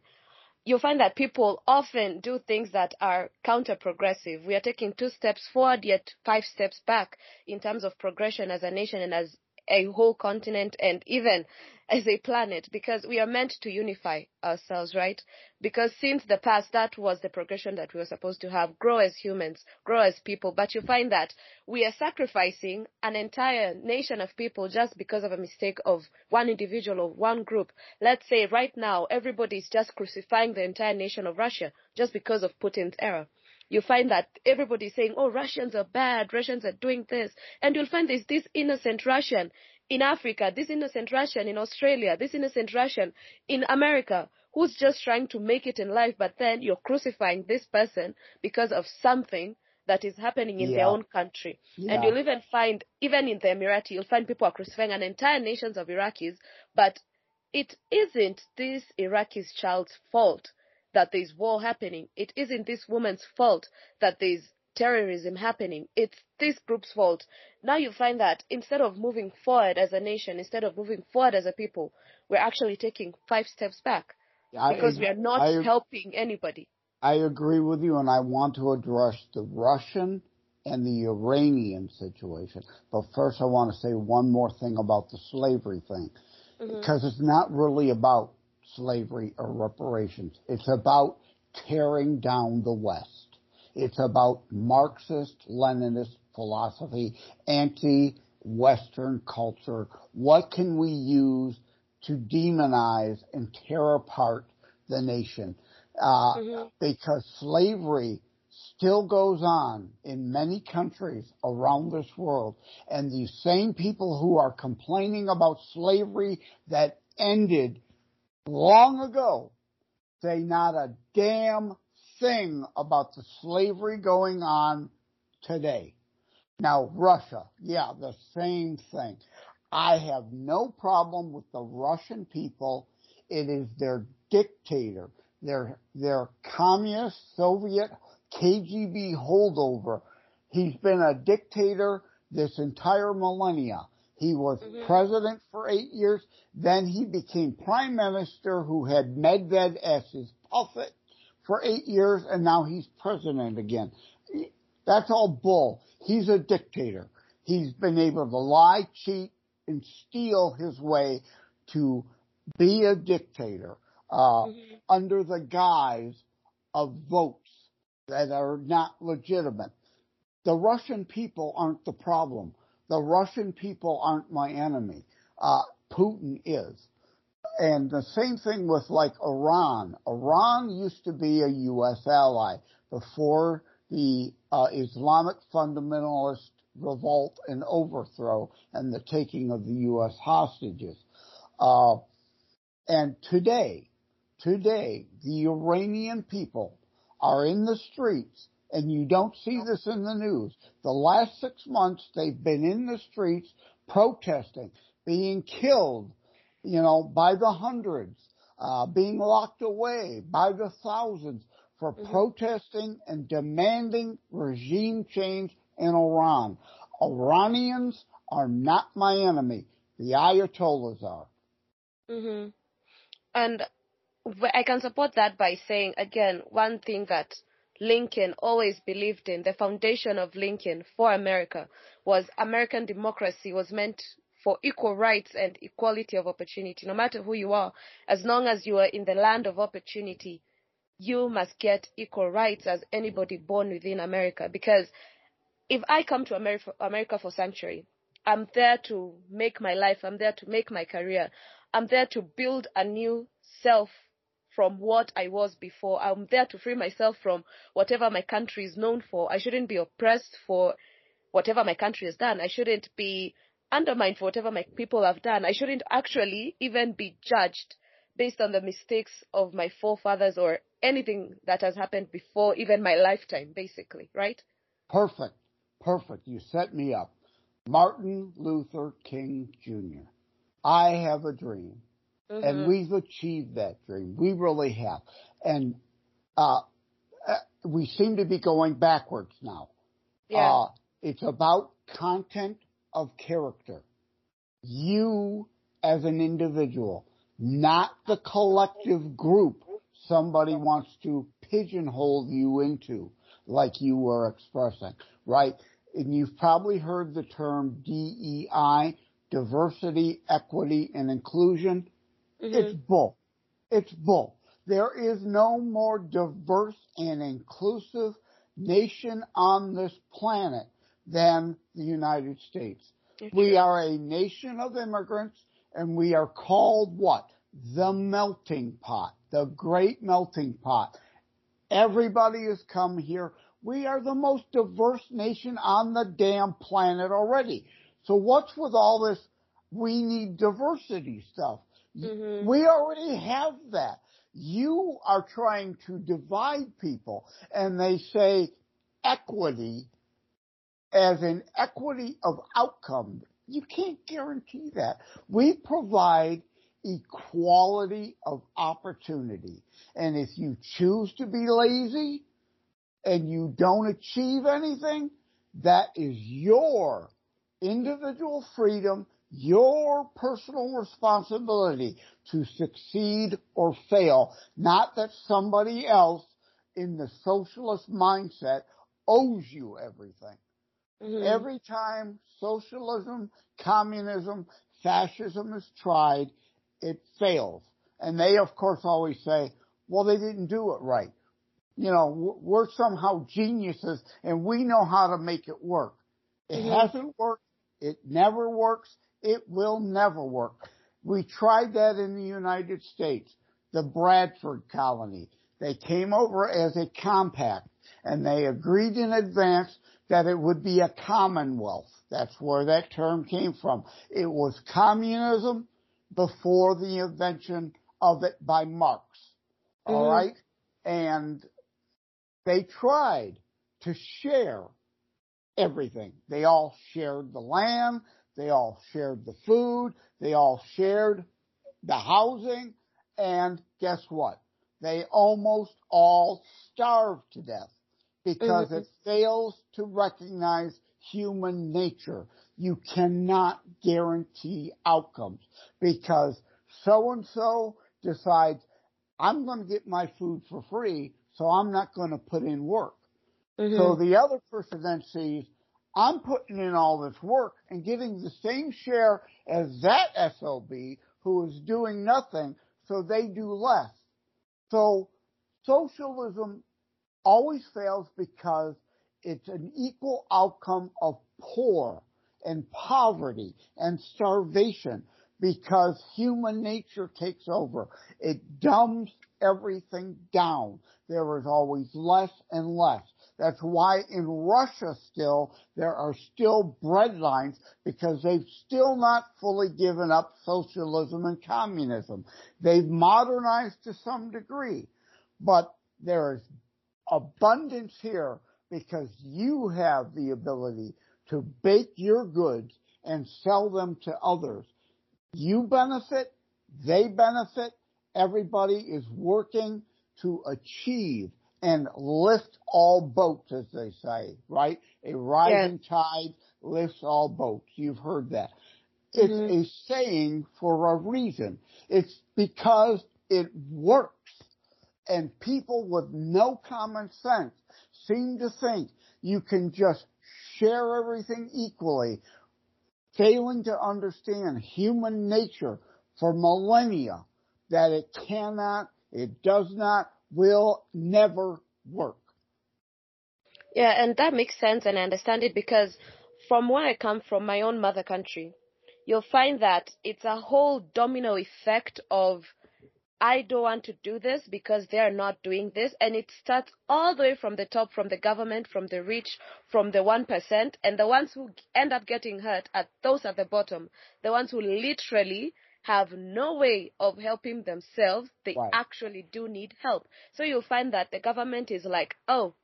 A: you'll find that people often do things that are counter progressive. We are taking two steps forward, yet five steps back in terms of progression as a nation and as a whole continent and even as a planet because we are meant to unify ourselves, right? Because since the past, that was the progression that we were supposed to have grow as humans, grow as people. But you find that we are sacrificing an entire nation of people just because of a mistake of one individual or one group. Let's say right now, everybody is just crucifying the entire nation of Russia just because of Putin's error you find that everybody is saying, oh, Russians are bad, Russians are doing this. And you'll find there's this innocent Russian in Africa, this innocent Russian in Australia, this innocent Russian in America who's just trying to make it in life, but then you're crucifying this person because of something that is happening in yeah. their own country. Yeah. And you'll even find, even in the Emirati, you'll find people are crucifying an entire nations of Iraqis, but it isn't this Iraqi's child's fault that there's war happening. It isn't this woman's fault that there's terrorism happening. It's this group's fault. Now you find that instead of moving forward as a nation, instead of moving forward as a people, we're actually taking five steps back because we are not I, helping anybody.
B: I agree with you, and I want to address the Russian and the Iranian situation. But first, I want to say one more thing about the slavery thing, mm-hmm. because it's not really about slavery or reparations. It's about tearing down the West. It's about Marxist, Leninist philosophy, anti-Western culture. What can we use to demonize and tear apart the nation? Uh, mm-hmm. Because slavery still goes on in many countries around this world. And these same people who are complaining about slavery that ended long ago say not a damn thing about the slavery going on today. Now, Russia, yeah, the same thing. I have no problem with the Russian people. It is their dictator, their, their communist Soviet KGB holdover. He's been a dictator this entire millennia. He was mm-hmm. president for eight years. Then he became prime minister who had Medved as his puppet for eight years, and now he's president again. That's all bull. He's a dictator. He's been able to lie, cheat, and steal his way to be a dictator uh, mm-hmm. under the guise of votes that are not legitimate. The Russian people aren't the problem. The Russian people aren't my enemy. Uh, Putin is. And the same thing with like Iran. Iran used to be a U.S. ally before the uh, Islamic fundamentalist revolt and overthrow and the taking of the U.S. hostages. Uh, and today, today, the Iranian people are in the streets and you don't see this in the news. The last six months, they've been in the streets protesting, being killed, you know, by the hundreds, uh, being locked away by the thousands for mm-hmm. protesting and demanding regime change in Iran. Iranians are not my enemy. The Ayatollahs are.
A: Mm-hmm. And I can support that by saying, again, one thing that Lincoln always believed in, the foundation of Lincoln for America, was American democracy was meant for equal rights and equality of opportunity, no matter who you are, as long as you are in the land of opportunity, you must get equal rights as anybody born within America. Because if I come to America, for sanctuary, I'm there to make my life, I'm there to make my career, I'm there to build a new self from what I was before. I'm there to free myself from whatever my country is known for. I shouldn't be oppressed for whatever my country has done. I shouldn't be undermined for whatever my people have done. I shouldn't actually even be judged based on the mistakes of my forefathers or anything that has happened before even my lifetime, basically, right?
B: Perfect. Perfect. You set me up. Martin Luther King Jr. I have a dream. Mm-hmm. And we've achieved that dream. We really have. And, uh, uh we seem to be going backwards now.
A: Yeah. Uh,
B: it's about content of character. You as an individual, not the collective group somebody wants to pigeonhole you into, like you were expressing, right? And you've probably heard the term DEI, diversity, equity, and inclusion. Mm-hmm. It's bull. It's bull. There is no more diverse and inclusive nation on this planet than the United States. we are a nation of immigrants and we are called what? The melting pot, the great melting pot. Everybody has come here. We are the most diverse nation on the damn planet already. So what's with all this we need diversity stuff? Mm-hmm. We already have that. You are trying to divide people and they say equity as an equity of outcome. You can't guarantee that. We provide equality of opportunity. And if you choose to be lazy and you don't achieve anything, that is your individual freedom your personal responsibility to succeed or fail, not that somebody else in the socialist mindset owes you everything. Mm-hmm. Every time socialism, communism, fascism is tried, it fails. And they of course always say, well, they didn't do it right. You know, we're somehow geniuses and we know how to make it work. It mm-hmm. hasn't worked. It never works. It will never work. We tried that in the United States, the Bradford colony. They came over as a compact and they agreed in advance that it would be a commonwealth. That's where that term came from. It was communism before the invention of it by Marx. Mm-hmm. All right? And they tried to share everything. They all shared the land. They all shared the food. They all shared the housing. And guess what? They almost all starved to death because mm-hmm. it fails to recognize human nature. You cannot guarantee outcomes because so and so decides I'm going to get my food for free, so I'm not going to put in work. Mm-hmm. So the other person then sees I'm putting in all this work and getting the same share as that SOB who is doing nothing, so they do less. So socialism always fails because it's an equal outcome of poor and poverty and starvation because human nature takes over. It dumbs everything down. There is always less and less. That's why in Russia still, there are still breadlines because they've still not fully given up socialism and communism. They've modernized to some degree, but there is abundance here because you have the ability to bake your goods and sell them to others. You benefit, they benefit, everybody is working to achieve and lift all boats, as they say, right? A rising yes. tide lifts all boats. You've heard that. It's mm-hmm. a saying for a reason. It's because it works. And people with no common sense seem to think you can just share everything equally, failing to understand human nature for millennia, that it cannot, it does not, will never work.
A: Yeah, and that makes sense and I understand it because from where I come from, my own mother country, you'll find that it's a whole domino effect of I don't want to do this because they are not doing this. And it starts all the way from the top, from the government, from the rich, from the 1%. And the ones who end up getting hurt are those at the bottom. The ones who literally have no way of helping themselves. They right. actually do need help. So you'll find that the government is like, oh,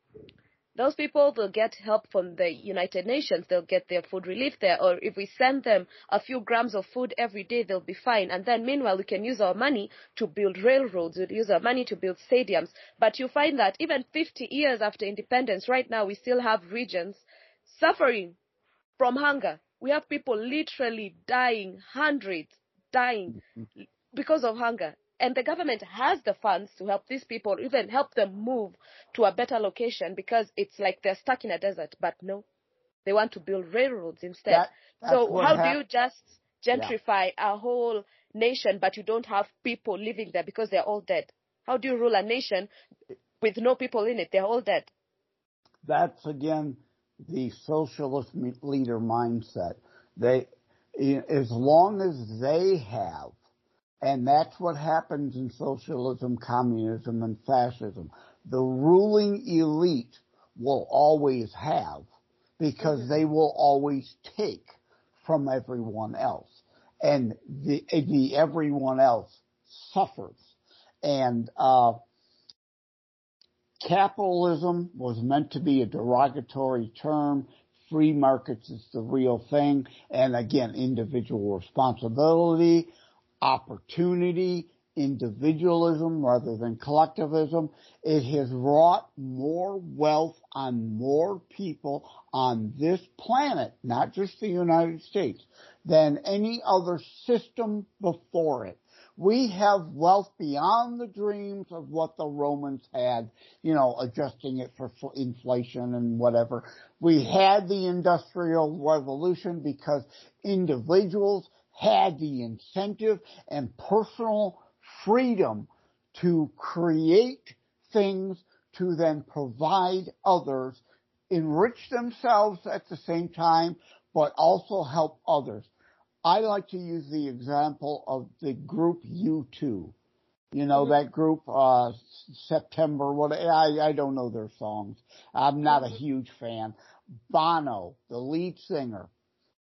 A: those people will get help from the United Nations. They'll get their food relief there. Or if we send them a few grams of food every day, they'll be fine. And then meanwhile, we can use our money to build railroads. We'll use our money to build stadiums. But you find that even 50 years after independence, right now, we still have regions suffering from hunger. We have people literally dying, hundreds dying mm-hmm. because of hunger and the government has the funds to help these people, even help them move to a better location because it's like they're stuck in a desert. But no, they want to build railroads instead. That, so how do you just gentrify yeah. a whole nation, but you don't have people living there because they're all dead? How do you rule a nation with no people in it? They're all dead.
B: That's again the socialist leader mindset. They, as long as they have and that's what happens in socialism, communism, and fascism. The ruling elite will always have because they will always take from everyone else. And the, the everyone else suffers. And, uh, capitalism was meant to be a derogatory term. Free markets is the real thing. And again, individual responsibility opportunity, individualism rather than collectivism. It has wrought more wealth on more people on this planet, not just the United States, than any other system before it. We have wealth beyond the dreams of what the Romans had, you know, adjusting it for inflation and whatever. We had the industrial revolution because individuals had the incentive and personal freedom to create things to then provide others, enrich themselves at the same time, but also help others. I like to use the example of the group U2. You know mm-hmm. that group, uh, September. What I I don't know their songs. I'm not mm-hmm. a huge fan. Bono, the lead singer,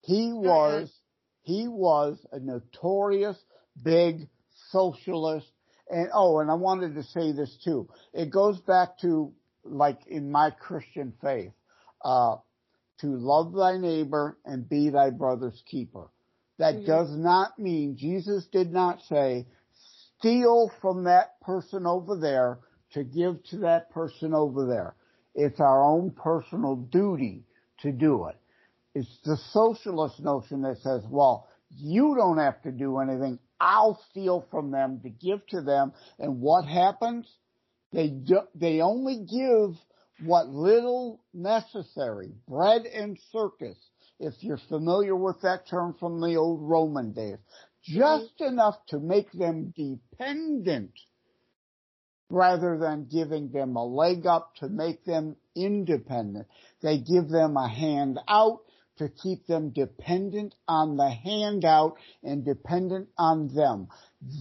B: he was he was a notorious big socialist. And oh, and I wanted to say this too. It goes back to like in my Christian faith, uh, to love thy neighbor and be thy brother's keeper. That mm-hmm. does not mean Jesus did not say steal from that person over there to give to that person over there. It's our own personal duty to do it. It's the socialist notion that says, well, you don't have to do anything. I'll steal from them to give to them. And what happens? They do, they only give what little necessary. Bread and circus. If you're familiar with that term from the old Roman days. Just mm-hmm. enough to make them dependent rather than giving them a leg up to make them independent. They give them a hand out to keep them dependent on the handout and dependent on them.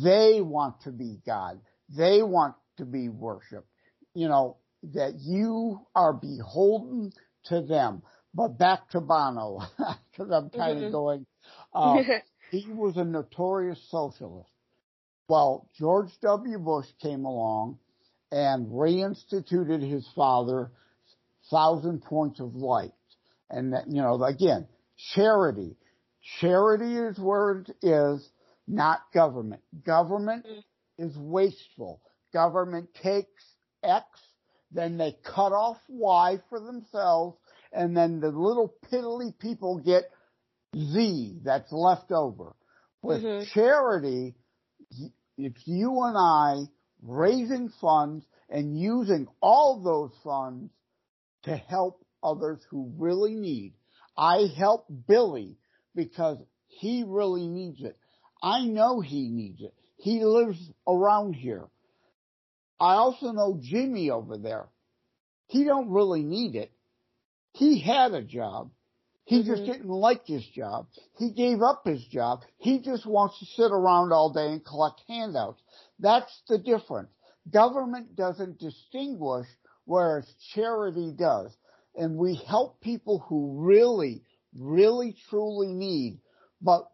B: They want to be God. They want to be worshiped. You know, that you are beholden to them. But back to Bono, [LAUGHS] because I'm kind mm-hmm. of going, uh, [LAUGHS] he was a notorious socialist. Well, George W. Bush came along and reinstituted his father thousand points of light. And that, you know, again, charity. Charity is where it is, not government. Government mm. is wasteful. Government takes X, then they cut off Y for themselves, and then the little piddly people get Z that's left over. With mm-hmm. charity, it's you and I raising funds and using all those funds to help others who really need. I help Billy because he really needs it. I know he needs it. He lives around here. I also know Jimmy over there. He don't really need it. He had a job. He mm-hmm. just didn't like his job. He gave up his job. He just wants to sit around all day and collect handouts. That's the difference. Government doesn't distinguish whereas charity does. And we help people who really, really truly need. But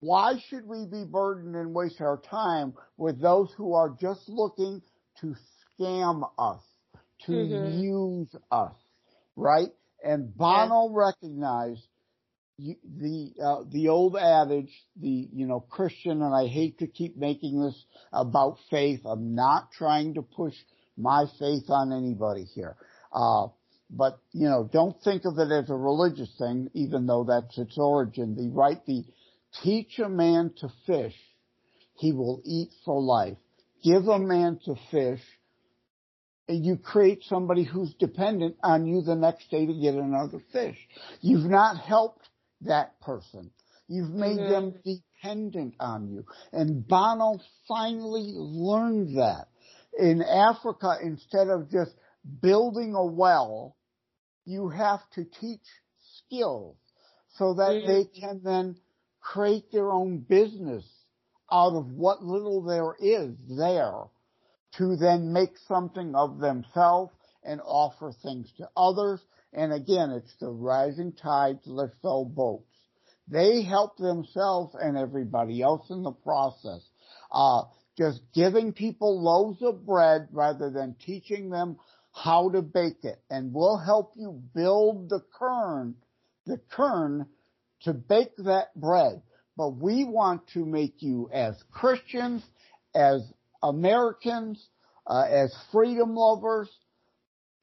B: why should we be burdened and waste our time with those who are just looking to scam us, to mm-hmm. use us, right? And Bono yeah. recognized the uh, the old adage, the you know Christian, and I hate to keep making this about faith. I'm not trying to push my faith on anybody here, uh, but you know, don't think of it as a religious thing, even though that's its origin. The right, the teach a man to fish, he will eat for life. Give a man to fish, and you create somebody who's dependent on you the next day to get another fish. You've not helped that person. You've made mm-hmm. them dependent on you. And Bono finally learned that. In Africa, instead of just building a well, you have to teach skills so that mm-hmm. they can then create their own business out of what little there is there to then make something of themselves and offer things to others. And again, it's the rising tides lifts all boats. They help themselves and everybody else in the process. Uh, just giving people loaves of bread rather than teaching them how to bake it. And we'll help you build the kern, the kern to bake that bread. But we want to make you as Christians, as Americans, uh, as freedom lovers,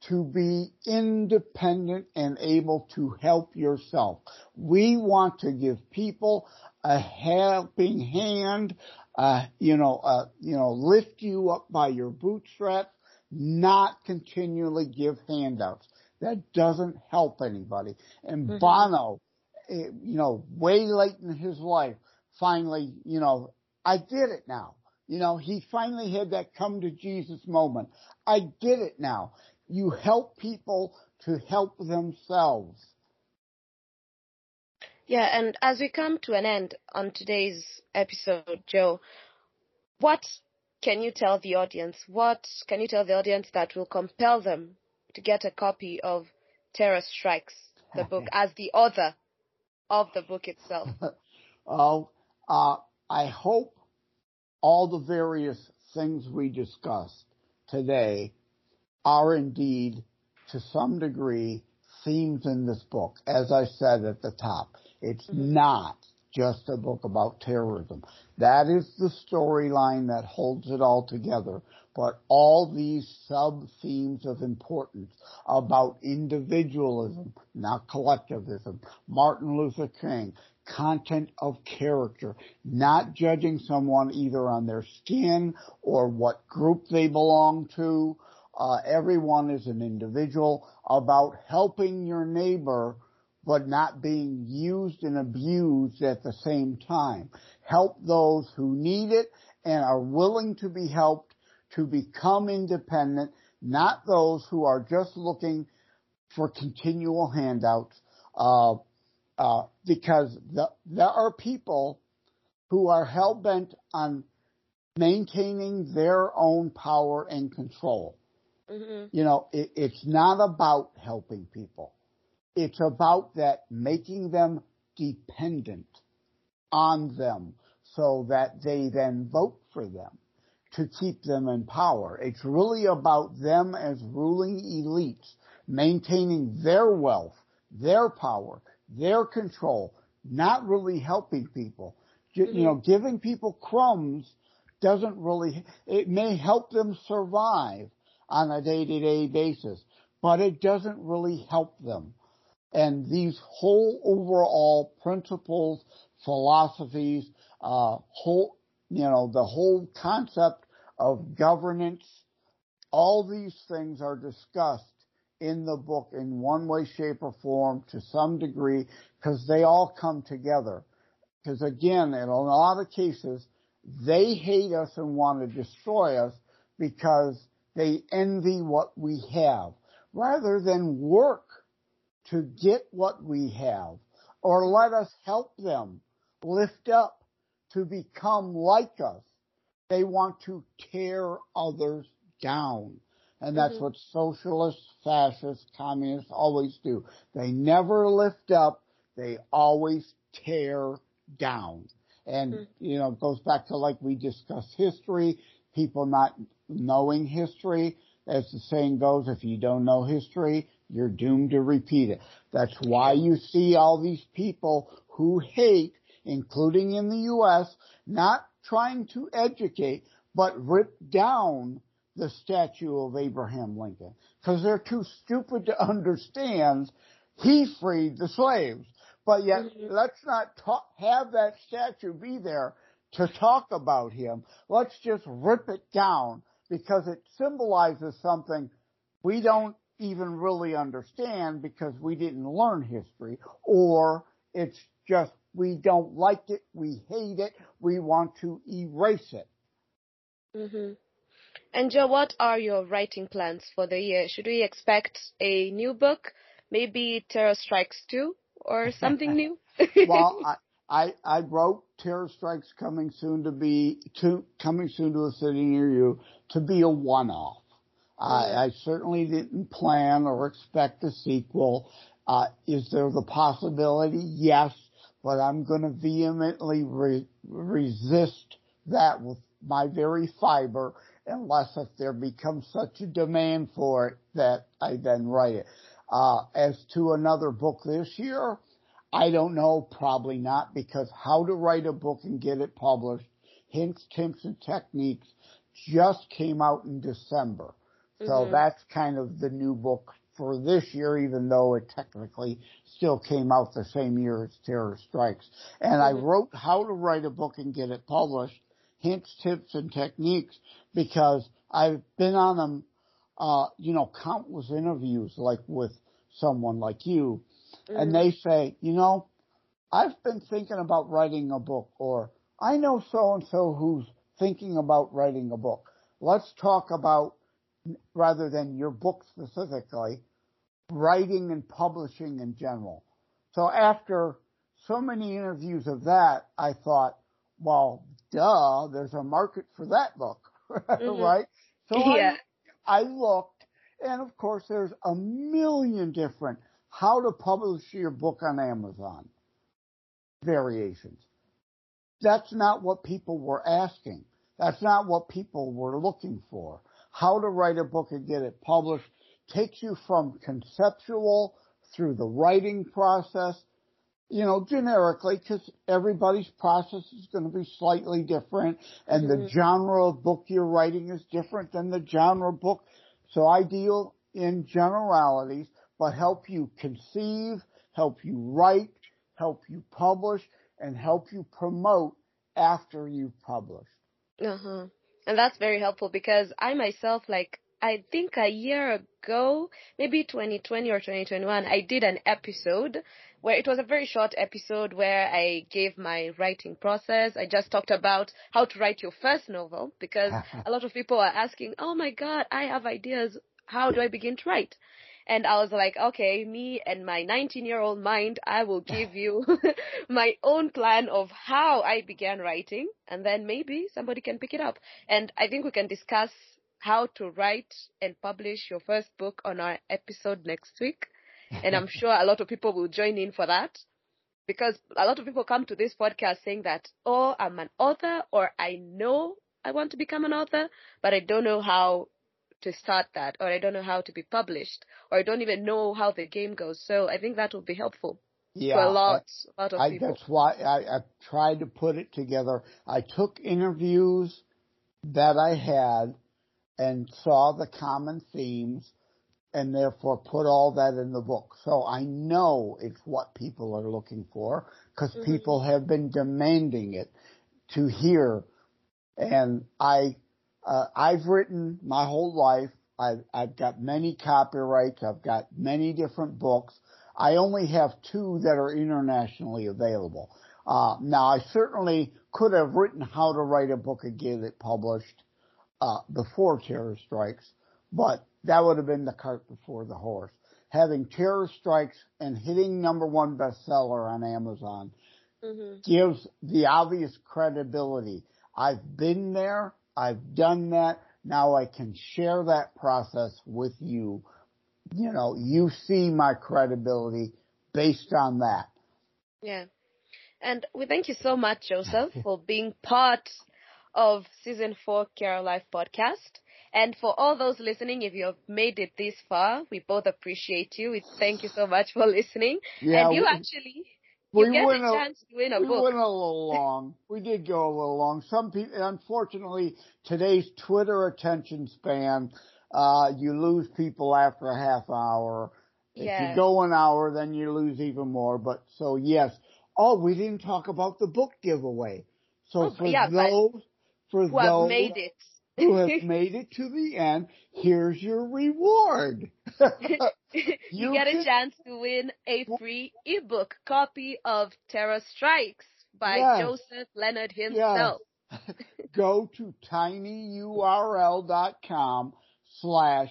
B: to be independent and able to help yourself. We want to give people a helping hand, uh, you know, uh, you know, lift you up by your bootstraps, not continually give handouts. That doesn't help anybody. And mm-hmm. Bono, eh, you know, way late in his life, finally, you know, I did it now. You know, he finally had that come to Jesus moment. I get it now. You help people to help themselves.
A: Yeah, and as we come to an end on today's episode, Joe, what can you tell the audience? What can you tell the audience that will compel them to get a copy of Terror Strikes, the [LAUGHS] book, as the author of the book itself? [LAUGHS]
B: oh, uh, I hope all the various things we discussed today are indeed, to some degree, themes in this book. As I said at the top, it's mm-hmm. not just a book about terrorism. That is the storyline that holds it all together. But all these sub themes of importance about individualism, not collectivism, Martin Luther King, content of character, not judging someone either on their skin or what group they belong to. Uh, everyone is an individual about helping your neighbor but not being used and abused at the same time. Help those who need it and are willing to be helped to become independent, not those who are just looking for continual handouts. Uh, uh, because the, there are people who are hell bent on maintaining their own power and control. Mm-hmm. You know, it, it's not about helping people. It's about that making them dependent on them so that they then vote for them to keep them in power. It's really about them as ruling elites maintaining their wealth, their power, their control, not really helping people. Mm-hmm. You know, giving people crumbs doesn't really, it may help them survive on a day to day basis, but it doesn't really help them. And these whole overall principles, philosophies, uh, whole, you know, the whole concept of governance, all these things are discussed in the book in one way, shape, or form to some degree because they all come together. Because again, in a lot of cases, they hate us and want to destroy us because they envy what we have rather than work to get what we have or let us help them lift up to become like us. They want to tear others down. And that's mm-hmm. what socialists, fascists, communists always do. They never lift up. They always tear down. And, mm-hmm. you know, it goes back to like we discussed history, people not knowing history. As the saying goes, if you don't know history, you're doomed to repeat it. That's why you see all these people who hate, including in the U.S., not trying to educate, but rip down the statue of Abraham Lincoln because they're too stupid to understand he freed the slaves. But yet, mm-hmm. let's not talk, have that statue be there to talk about him. Let's just rip it down because it symbolizes something we don't even really understand because we didn't learn history or it's just we don't like it, we hate it, we want to erase it.
A: Mm-hmm. And Joe, what are your writing plans for the year? Should we expect a new book? Maybe Terror Strikes 2 or [LAUGHS] something new? [LAUGHS]
B: well, [LAUGHS] I, I, I wrote Terror Strikes coming soon to be to coming soon to a city near you to be a one-off. I, mm-hmm. I certainly didn't plan or expect a sequel. Uh, is there the possibility? Yes, but I'm going to vehemently re- resist that with my very fiber unless if there becomes such a demand for it that I then write it. Uh, as to another book this year, I don't know, probably not, because how to write a book and get it published, hints, tips, and techniques just came out in December. So mm-hmm. that's kind of the new book for this year, even though it technically still came out the same year as Terror Strikes. And mm-hmm. I wrote how to write a book and get it published hints, tips, and techniques because I've been on them, uh, you know, countless interviews like with someone like you, mm-hmm. and they say, you know, I've been thinking about writing a book, or I know so and so who's thinking about writing a book. Let's talk about, rather than your book specifically, writing and publishing in general. So after so many interviews of that, I thought, well, duh, there's a market for that book, [LAUGHS] mm-hmm. right? So yeah. I, I looked, and of course, there's a million different how to publish your book on Amazon variations. That's not what people were asking. That's not what people were looking for. How to write a book and get it published takes you from conceptual through the writing process you know, generically, because everybody's process is going to be slightly different, and mm-hmm. the genre of book you're writing is different than the genre book. So I deal in generalities, but help you conceive, help you write, help you publish, and help you promote after you've published.
A: Uh huh. And that's very helpful because I myself, like, I think a year ago, maybe 2020 or 2021, I did an episode where it was a very short episode where I gave my writing process. I just talked about how to write your first novel because [LAUGHS] a lot of people are asking, oh my God, I have ideas. How do I begin to write? And I was like, okay, me and my 19 year old mind, I will [LAUGHS] give you [LAUGHS] my own plan of how I began writing and then maybe somebody can pick it up. And I think we can discuss how to write and publish your first book on our episode next week. And I'm [LAUGHS] sure a lot of people will join in for that because a lot of people come to this podcast saying that, oh, I'm an author or I know I want to become an author, but I don't know how to start that or I don't know how to be published or I don't even know how the game goes. So I think that will be helpful. Yeah, for a lot, I, lot of
B: I,
A: people.
B: That's why I, I tried to put it together. I took interviews that I had and saw the common themes and therefore put all that in the book. So I know it's what people are looking for because mm-hmm. people have been demanding it to hear. And I, uh, I've written my whole life. I've, I've got many copyrights. I've got many different books. I only have two that are internationally available. Uh, now I certainly could have written how to write a book and get it published, uh, before terror strikes, but that would have been the cart before the horse. Having terror strikes and hitting number one bestseller on Amazon mm-hmm. gives the obvious credibility. I've been there. I've done that. Now I can share that process with you. You know, you see my credibility based on that.
A: Yeah. And we thank you so much, Joseph, [LAUGHS] for being part of season four KR Live podcast. And for all those listening, if you have made it this far, we both appreciate you. We thank you so much for listening. Yeah, and you we, actually, you get a chance to win a
B: we
A: book.
B: We went a little long. [LAUGHS] we did go a little long. Some people, unfortunately, today's Twitter attention span, uh, you lose people after a half hour. If yeah. you go an hour, then you lose even more. But so yes. Oh, we didn't talk about the book giveaway. So oh, for yeah, those, for
A: who
B: those
A: have made it
B: who have [LAUGHS] made it to the end, here's your reward. [LAUGHS] [LAUGHS]
A: you, get a chance to win a free ebook copy of Terror Strikes by yes. Joseph Lenard himself.
B: Yes. [LAUGHS] Go to tinyurl.com slash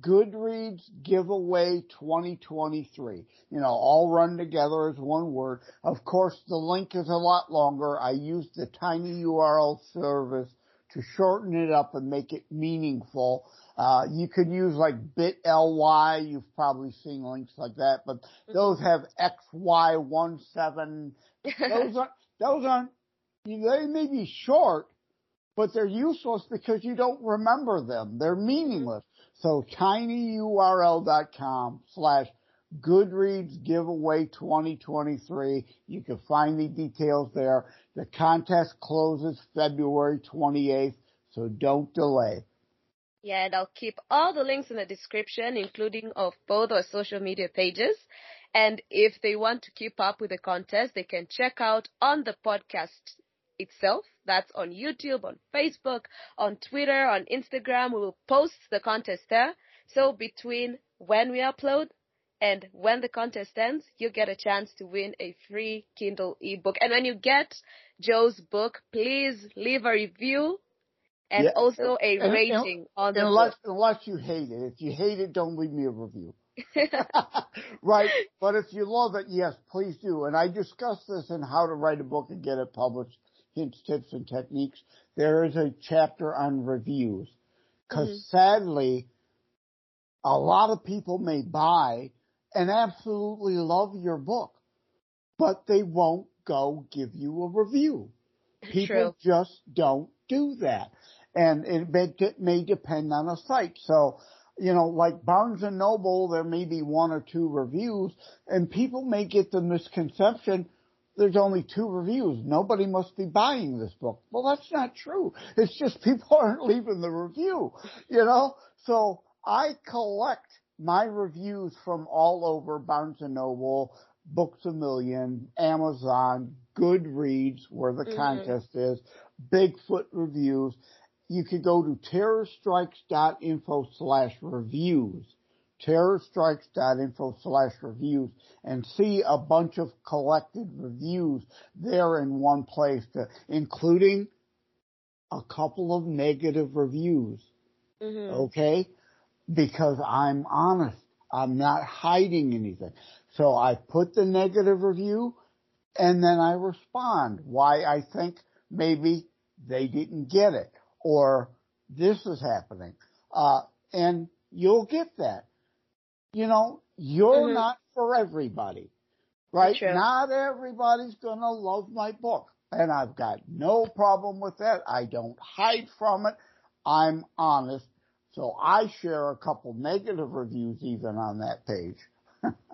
B: Goodreads giveaway 2023. You know, all run together as one word. Of course, the link is a lot longer. I use the tiny URL service to shorten it up and make it meaningful. Uh, you could use like bit.ly. You've probably seen links like that, but those have XY17. [LAUGHS] Those are, those aren't, they may be short, but they're useless because you don't remember them. They're meaningless. So tinyurl.com slash Goodreads giveaway 2023. You can find the details there. The contest closes February 28th, so don't delay.
A: Yeah, and I'll keep all the links in the description, including of both our social media pages. And if they want to keep up with the contest, they can check out on the podcast itself. That's on YouTube, on Facebook, on Twitter, on Instagram. We will post the contest there. So between when we upload and when the contest ends, you get a chance to win a free Kindle ebook. And when you get Joe's book, please leave a review and yeah. also a and, rating and, on the
B: unless,
A: book.
B: Unless you hate it. If you hate it, don't leave me a review. [LAUGHS] right. But if you love it, yes, please do. And I discuss this in how to write a book and get it published, hints, tips, and techniques. There is a chapter on reviews. Cause mm-hmm. sadly, a lot of people may buy and absolutely love your book, but they won't go give you a review. People
A: True.
B: just don't do that. And it may, it may depend on a site. So, you know, like Barnes and Noble, there may be one or two reviews and people may get the misconception there's only two reviews. Nobody must be buying this book. Well, that's not true. It's just people [LAUGHS] aren't leaving the review, you know? So I collect my reviews from all over Barnes and Noble, Books a Million, Amazon, Goodreads, where the mm-hmm. contest is, Bigfoot reviews. You could go to terrorstrikes.info slash reviews, terrorstrikes.info slash reviews, and see a bunch of collected reviews there in one place, to, including a couple of negative reviews. Mm-hmm. Okay? because I'm honest. I'm not hiding anything. So I put the negative review and then I respond why I think maybe they didn't get it or this is happening. Uh, and you'll get that. You know, you're mm-hmm. not for everybody, right? Not everybody's gonna love my book. And I've got no problem with that. I don't hide from it. I'm honest. So I share a couple negative reviews even on that page.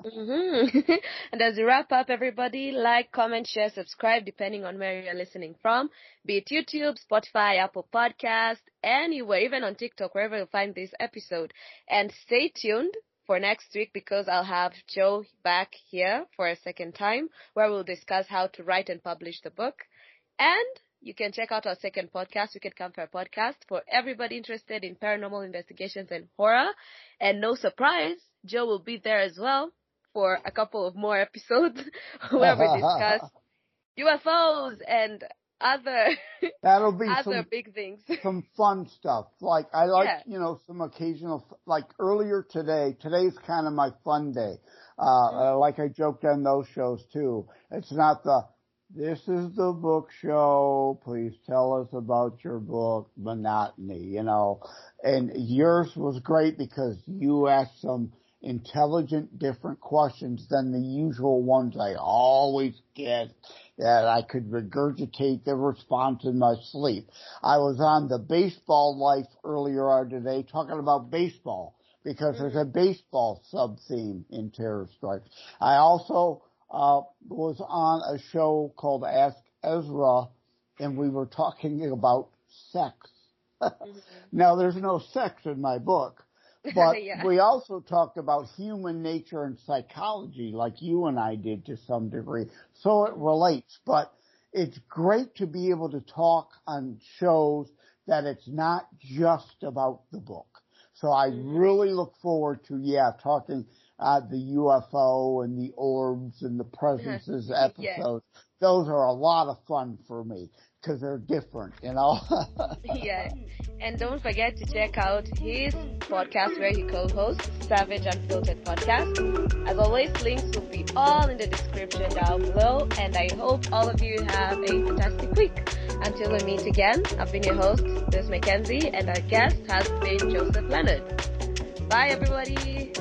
A: Mm-hmm. [LAUGHS] and as we wrap up, everybody, like, comment, share, subscribe, depending on where you're listening from, be it YouTube, Spotify, Apple Podcast, anywhere, even on TikTok, wherever you find this episode. And stay tuned for next week because I'll have Joe back here for a second time where we'll discuss how to write and publish the book. And you can check out our second podcast, Wicked Campfire Podcast, for everybody interested in paranormal investigations and horror. And no surprise, Joe will be there as well for a couple of more episodes [LAUGHS] where we [LAUGHS] discuss UFOs and other [LAUGHS]
B: that'll be
A: other
B: some,
A: big things.
B: some fun stuff. Like I like yeah. you know some occasional like earlier today. Today's kind of my fun day. Uh, mm-hmm. uh, like I joked on those shows too. It's not the this is the book show. Please tell us about your book, monotony, you know. And yours was great because you asked some intelligent, different questions than the usual ones I always get that I could regurgitate the response in my sleep. I was on the baseball life earlier on today talking about baseball because there's a baseball sub theme in Terror Strikes. I also uh, was on a show called Ask Ezra, and we were talking about sex. [LAUGHS] mm-hmm. Now, there's no sex in my book, [LAUGHS] but yeah. we also talked about human nature and psychology, like you and I did to some degree. So it relates, but it's great to be able to talk on shows that it's not just about the book. So I mm-hmm. really look forward to, yeah, talking uh, the UFO and the orbs and the [LAUGHS] presences episodes. Those are a lot of fun for me because they're different, you know. [LAUGHS]
A: yeah, and don't forget to check out his podcast where he co-hosts Savage Unfiltered Podcast. As always, links will be all in the description down below, and I hope all of you have a fantastic week. Until we meet again, I've been your host, Liz Mackenzie, and our guest has been Joseph Lenard. Bye, everybody.